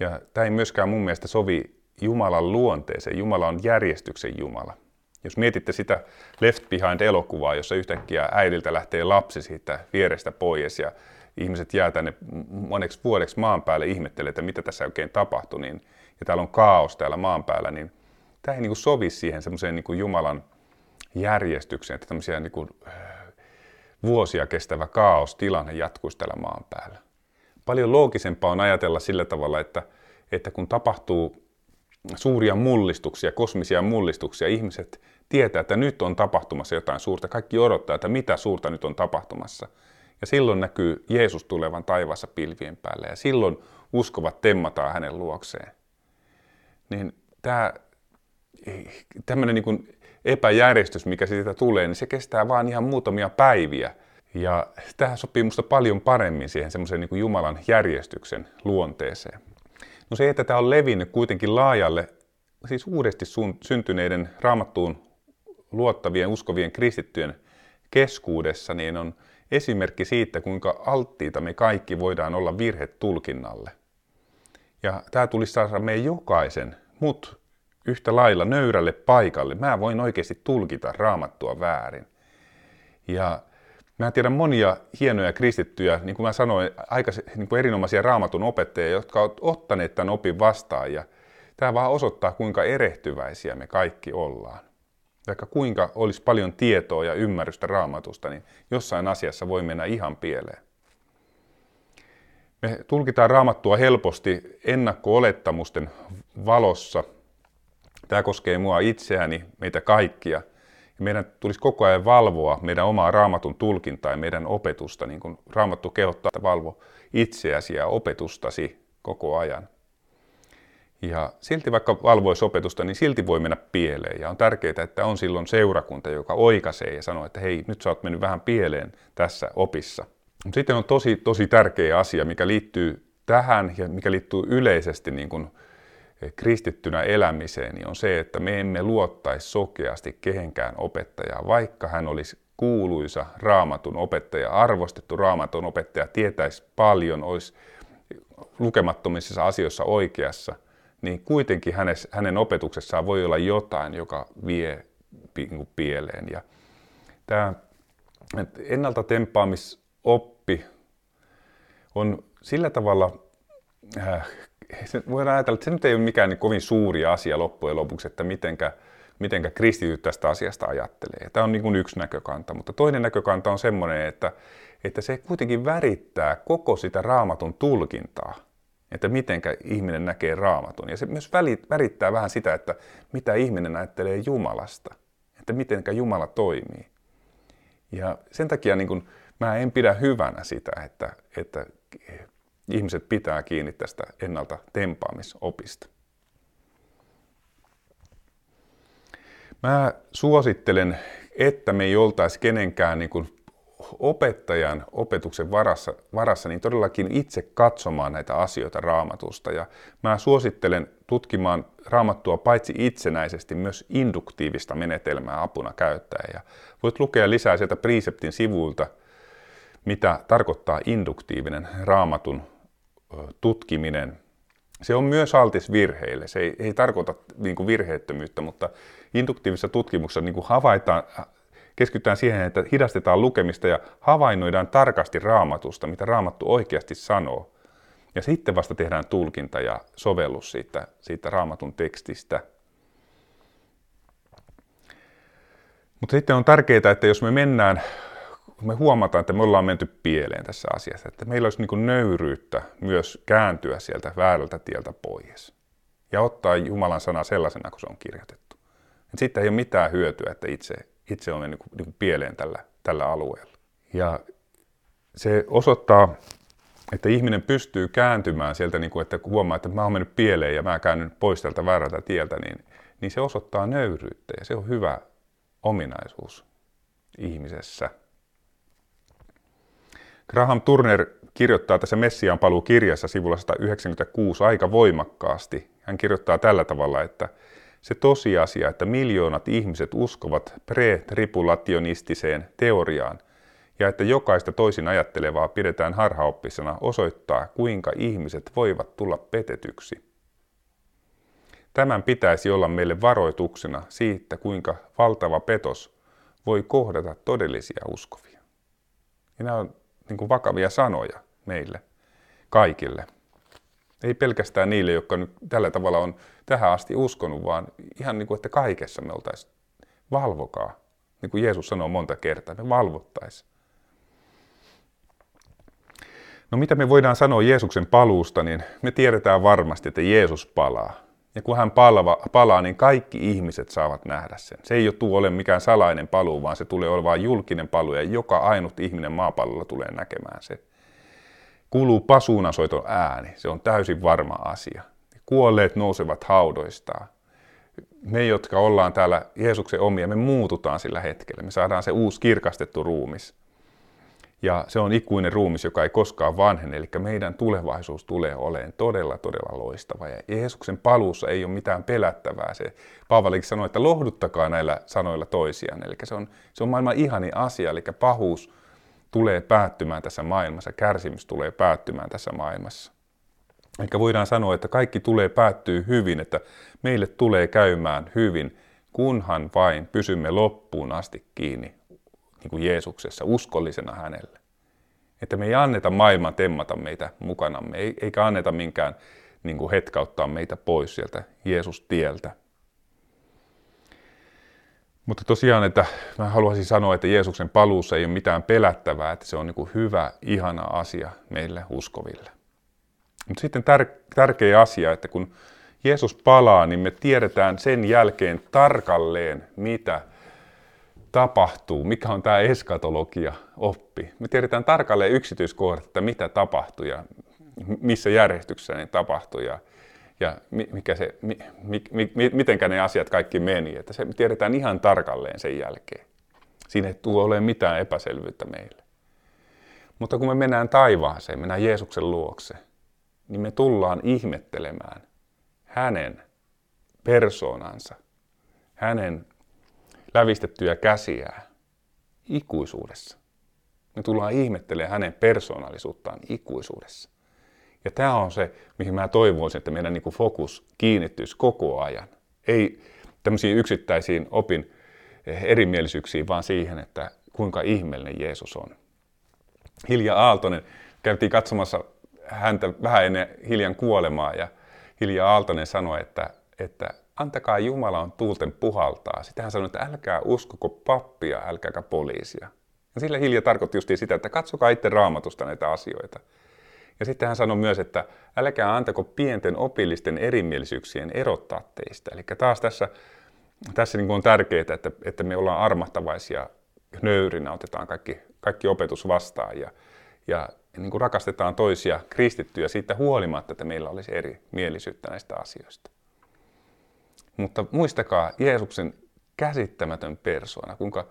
Ja tämä ei myöskään mun mielestä sovi Jumalan luonteeseen. Jumala on järjestyksen Jumala. Jos mietitte sitä Left Behind-elokuvaa, jossa yhtäkkiä äidiltä lähtee lapsi siitä vierestä pois ja ihmiset jää tänne moneksi vuodeksi maan päälle ihmettelee, että mitä tässä oikein tapahtui, niin, ja täällä on kaos täällä maan päällä, niin tämä ei niin kuin sovi siihen semmoiseen niin Jumalan järjestykseen, että tämmöisiä niin kuin, äh, vuosia kestävä kaostilanne jatkuisi täällä maan päällä. Paljon loogisempaa on ajatella sillä tavalla, että, että kun tapahtuu suuria mullistuksia, kosmisia mullistuksia, ihmiset tietää, että nyt on tapahtumassa jotain suurta. Kaikki odottaa, että mitä suurta nyt on tapahtumassa. Ja silloin näkyy Jeesus tulevan taivaassa pilvien päälle ja silloin uskovat temmataan hänen luokseen. Niin tämä tämmöinen niin epäjärjestys, mikä siitä tulee, niin se kestää vain ihan muutamia päiviä. Ja tämä sopii minusta paljon paremmin siihen semmoisen niin Jumalan järjestyksen luonteeseen. No se, että tämä on levinnyt kuitenkin laajalle, siis uudesti syntyneiden raamattuun luottavien, uskovien kristittyjen keskuudessa, niin on esimerkki siitä, kuinka alttiita me kaikki voidaan olla virhetulkinnalle. Ja tämä tulisi saada meidän jokaisen, mut yhtä lailla nöyrälle paikalle. Mä voin oikeasti tulkita raamattua väärin. Ja Mä tiedän monia hienoja kristittyjä, niin kuin mä sanoin, aika niin kuin erinomaisia raamatun opettajia, jotka ovat ottaneet tämän opin vastaan. Ja tämä vaan osoittaa, kuinka erehtyväisiä me kaikki ollaan. Vaikka kuinka olisi paljon tietoa ja ymmärrystä raamatusta, niin jossain asiassa voi mennä ihan pieleen. Me tulkitaan raamattua helposti ennakko-olettamusten valossa. Tämä koskee mua itseäni, meitä kaikkia – ja meidän tulisi koko ajan valvoa meidän omaa raamatun tulkintaa ja meidän opetusta, niin kuin raamattu kehottaa, että valvo itseäsi ja opetustasi koko ajan. Ja silti vaikka valvoisi opetusta, niin silti voi mennä pieleen. Ja on tärkeää, että on silloin seurakunta, joka oikaisee ja sanoo, että hei, nyt sä oot mennyt vähän pieleen tässä opissa. Mutta sitten on tosi, tosi tärkeä asia, mikä liittyy tähän ja mikä liittyy yleisesti niin kuin kristittynä elämiseen, niin on se, että me emme luottaisi sokeasti kehenkään opettajaa, vaikka hän olisi kuuluisa raamatun opettaja, arvostettu raamatun opettaja, tietäisi paljon, olisi lukemattomissa asioissa oikeassa, niin kuitenkin hänes, hänen opetuksessaan voi olla jotain, joka vie pieleen. Ja tämä ennalta tempaamisoppi on sillä tavalla, äh, se, voidaan ajatella, että se nyt ei ole mikään niin kovin suuri asia loppujen lopuksi, että mitenkä, mitenkä kristityt tästä asiasta ajattelee. Tämä on niin kuin yksi näkökanta, mutta toinen näkökanta on semmoinen, että, että se kuitenkin värittää koko sitä raamatun tulkintaa, että mitenkä ihminen näkee raamatun. Ja se myös värittää vähän sitä, että mitä ihminen ajattelee Jumalasta, että mitenkä Jumala toimii. Ja sen takia niin kuin, mä en pidä hyvänä sitä, että, että ihmiset pitää kiinni tästä ennalta tempaamisopista. Mä suosittelen, että me ei oltaisi kenenkään niin kuin opettajan opetuksen varassa, varassa, niin todellakin itse katsomaan näitä asioita raamatusta. Ja mä suosittelen tutkimaan raamattua paitsi itsenäisesti, myös induktiivista menetelmää apuna käyttäen. Ja voit lukea lisää sieltä Preceptin sivuilta, mitä tarkoittaa induktiivinen raamatun tutkiminen. Se on myös altis virheille. Se ei, ei tarkoita niin kuin virheettömyyttä, mutta induktiivisessa tutkimuksessa niin kuin havaitaan, keskitytään siihen, että hidastetaan lukemista ja havainnoidaan tarkasti raamatusta, mitä raamattu oikeasti sanoo. Ja sitten vasta tehdään tulkinta ja sovellus siitä, siitä raamatun tekstistä. Mutta sitten on tärkeää, että jos me mennään, me huomataan, että me ollaan menty pieleen tässä asiassa, että meillä olisi niin nöyryyttä myös kääntyä sieltä väärältä tieltä pois ja ottaa Jumalan sana sellaisena kuin se on kirjoitettu. Et sitten ei ole mitään hyötyä, että itse itse on mennyt niin kuin pieleen tällä, tällä alueella. Ja se osoittaa, että ihminen pystyy kääntymään sieltä, niin kuin, että kun huomaa, että mä oon mennyt pieleen ja mä käännyn pois tältä väärältä tieltä, niin, niin se osoittaa nöyryyttä ja se on hyvä ominaisuus ihmisessä. Graham Turner kirjoittaa tässä Messiaan paluu kirjassa sivulla 196 aika voimakkaasti. Hän kirjoittaa tällä tavalla, että se tosiasia, että miljoonat ihmiset uskovat pre-tripulationistiseen teoriaan ja että jokaista toisin ajattelevaa pidetään harhaoppisena osoittaa, kuinka ihmiset voivat tulla petetyksi. Tämän pitäisi olla meille varoituksena siitä, kuinka valtava petos voi kohdata todellisia uskovia. Ja nämä on niin kuin vakavia sanoja meille kaikille. Ei pelkästään niille, jotka nyt tällä tavalla on tähän asti uskonut, vaan ihan niin kuin, että kaikessa me oltaisiin, valvokaa. Niin kuin Jeesus sanoo monta kertaa, me valvottaisiin. No mitä me voidaan sanoa Jeesuksen paluusta, niin me tiedetään varmasti, että Jeesus palaa. Ja kun hän palava, palaa, niin kaikki ihmiset saavat nähdä sen. Se ei tule ole mikään salainen paluu, vaan se tulee olemaan julkinen paluu, ja joka ainut ihminen maapallolla tulee näkemään sen kuuluu pasuunasoiton ääni. Se on täysin varma asia. Kuolleet nousevat haudoistaan. Me, jotka ollaan täällä Jeesuksen omia, me muututaan sillä hetkellä. Me saadaan se uusi kirkastettu ruumis. Ja se on ikuinen ruumis, joka ei koskaan vanhene. Eli meidän tulevaisuus tulee olemaan todella, todella loistava. Ja Jeesuksen paluussa ei ole mitään pelättävää. Se Paavalikin sanoi, että lohduttakaa näillä sanoilla toisiaan. Eli se on, se on maailman ihani asia. Eli pahuus tulee päättymään tässä maailmassa, kärsimys tulee päättymään tässä maailmassa. Eli voidaan sanoa, että kaikki tulee päättyy hyvin, että meille tulee käymään hyvin, kunhan vain pysymme loppuun asti kiinni niin kuin Jeesuksessa, uskollisena hänelle. Että me ei anneta maailman temmata meitä mukanamme, eikä anneta minkään niin kuin hetkauttaa meitä pois sieltä Jeesus-tieltä. Mutta tosiaan, että mä haluaisin sanoa, että Jeesuksen paluussa ei ole mitään pelättävää, että se on niin kuin hyvä, ihana asia meille uskoville. Mutta sitten tär- tärkeä asia, että kun Jeesus palaa, niin me tiedetään sen jälkeen tarkalleen, mitä tapahtuu, mikä on tämä eskatologia oppi. Me tiedetään tarkalleen yksityiskohdat, että mitä tapahtuu ja missä järjestyksessä ne tapahtuu. Ja ja mikä se, mi, mi, mi, mitenkä ne asiat kaikki meni. Että se tiedetään ihan tarkalleen sen jälkeen. Siinä ei tule olemaan mitään epäselvyyttä meille. Mutta kun me mennään taivaaseen, mennään Jeesuksen luokse, niin me tullaan ihmettelemään hänen persoonansa, hänen lävistettyjä käsiään ikuisuudessa. Me tullaan ihmettelemään hänen persoonallisuuttaan ikuisuudessa. Ja tämä on se, mihin mä toivoisin, että meidän niin fokus kiinnittyisi koko ajan. Ei tämmöisiin yksittäisiin opin erimielisyyksiin, vaan siihen, että kuinka ihmeellinen Jeesus on. Hilja Aaltonen käytiin katsomassa häntä vähän ennen Hiljan kuolemaa ja Hilja Aaltonen sanoi, että, että antakaa Jumalan tuulten puhaltaa. Sitten hän sanoi, että älkää uskoko pappia, älkääkä poliisia. Ja sillä Hilja tarkoitti just sitä, että katsokaa itse raamatusta näitä asioita. Ja sitten hän sanoi myös, että älkää antako pienten opillisten erimielisyyksien erottaa teistä. Eli taas tässä, tässä niin on tärkeää, että, että me ollaan armahtavaisia, nöyrinä otetaan kaikki, kaikki opetus vastaan ja, ja niin kuin rakastetaan toisia kristittyjä siitä huolimatta, että meillä olisi eri mielisyyttä näistä asioista. Mutta muistakaa Jeesuksen käsittämätön persoona, kuinka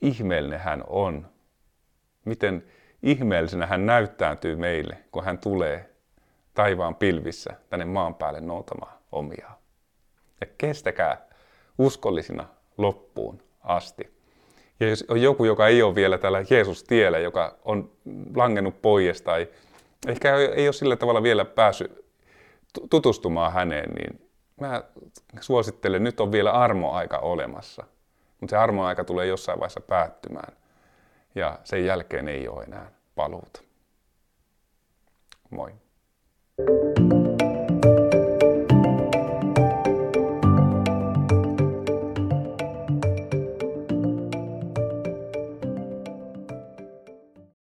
ihmeellinen hän on, miten ihmeellisenä hän näyttäytyy meille, kun hän tulee taivaan pilvissä tänne maan päälle noutamaan omiaan. Ja kestäkää uskollisina loppuun asti. Ja jos on joku, joka ei ole vielä tällä Jeesus-tiellä, joka on langennut pois tai ehkä ei ole sillä tavalla vielä päässyt tutustumaan häneen, niin mä suosittelen, nyt on vielä armoaika olemassa. Mutta se armoaika tulee jossain vaiheessa päättymään ja sen jälkeen ei ole enää paluuta. Moi.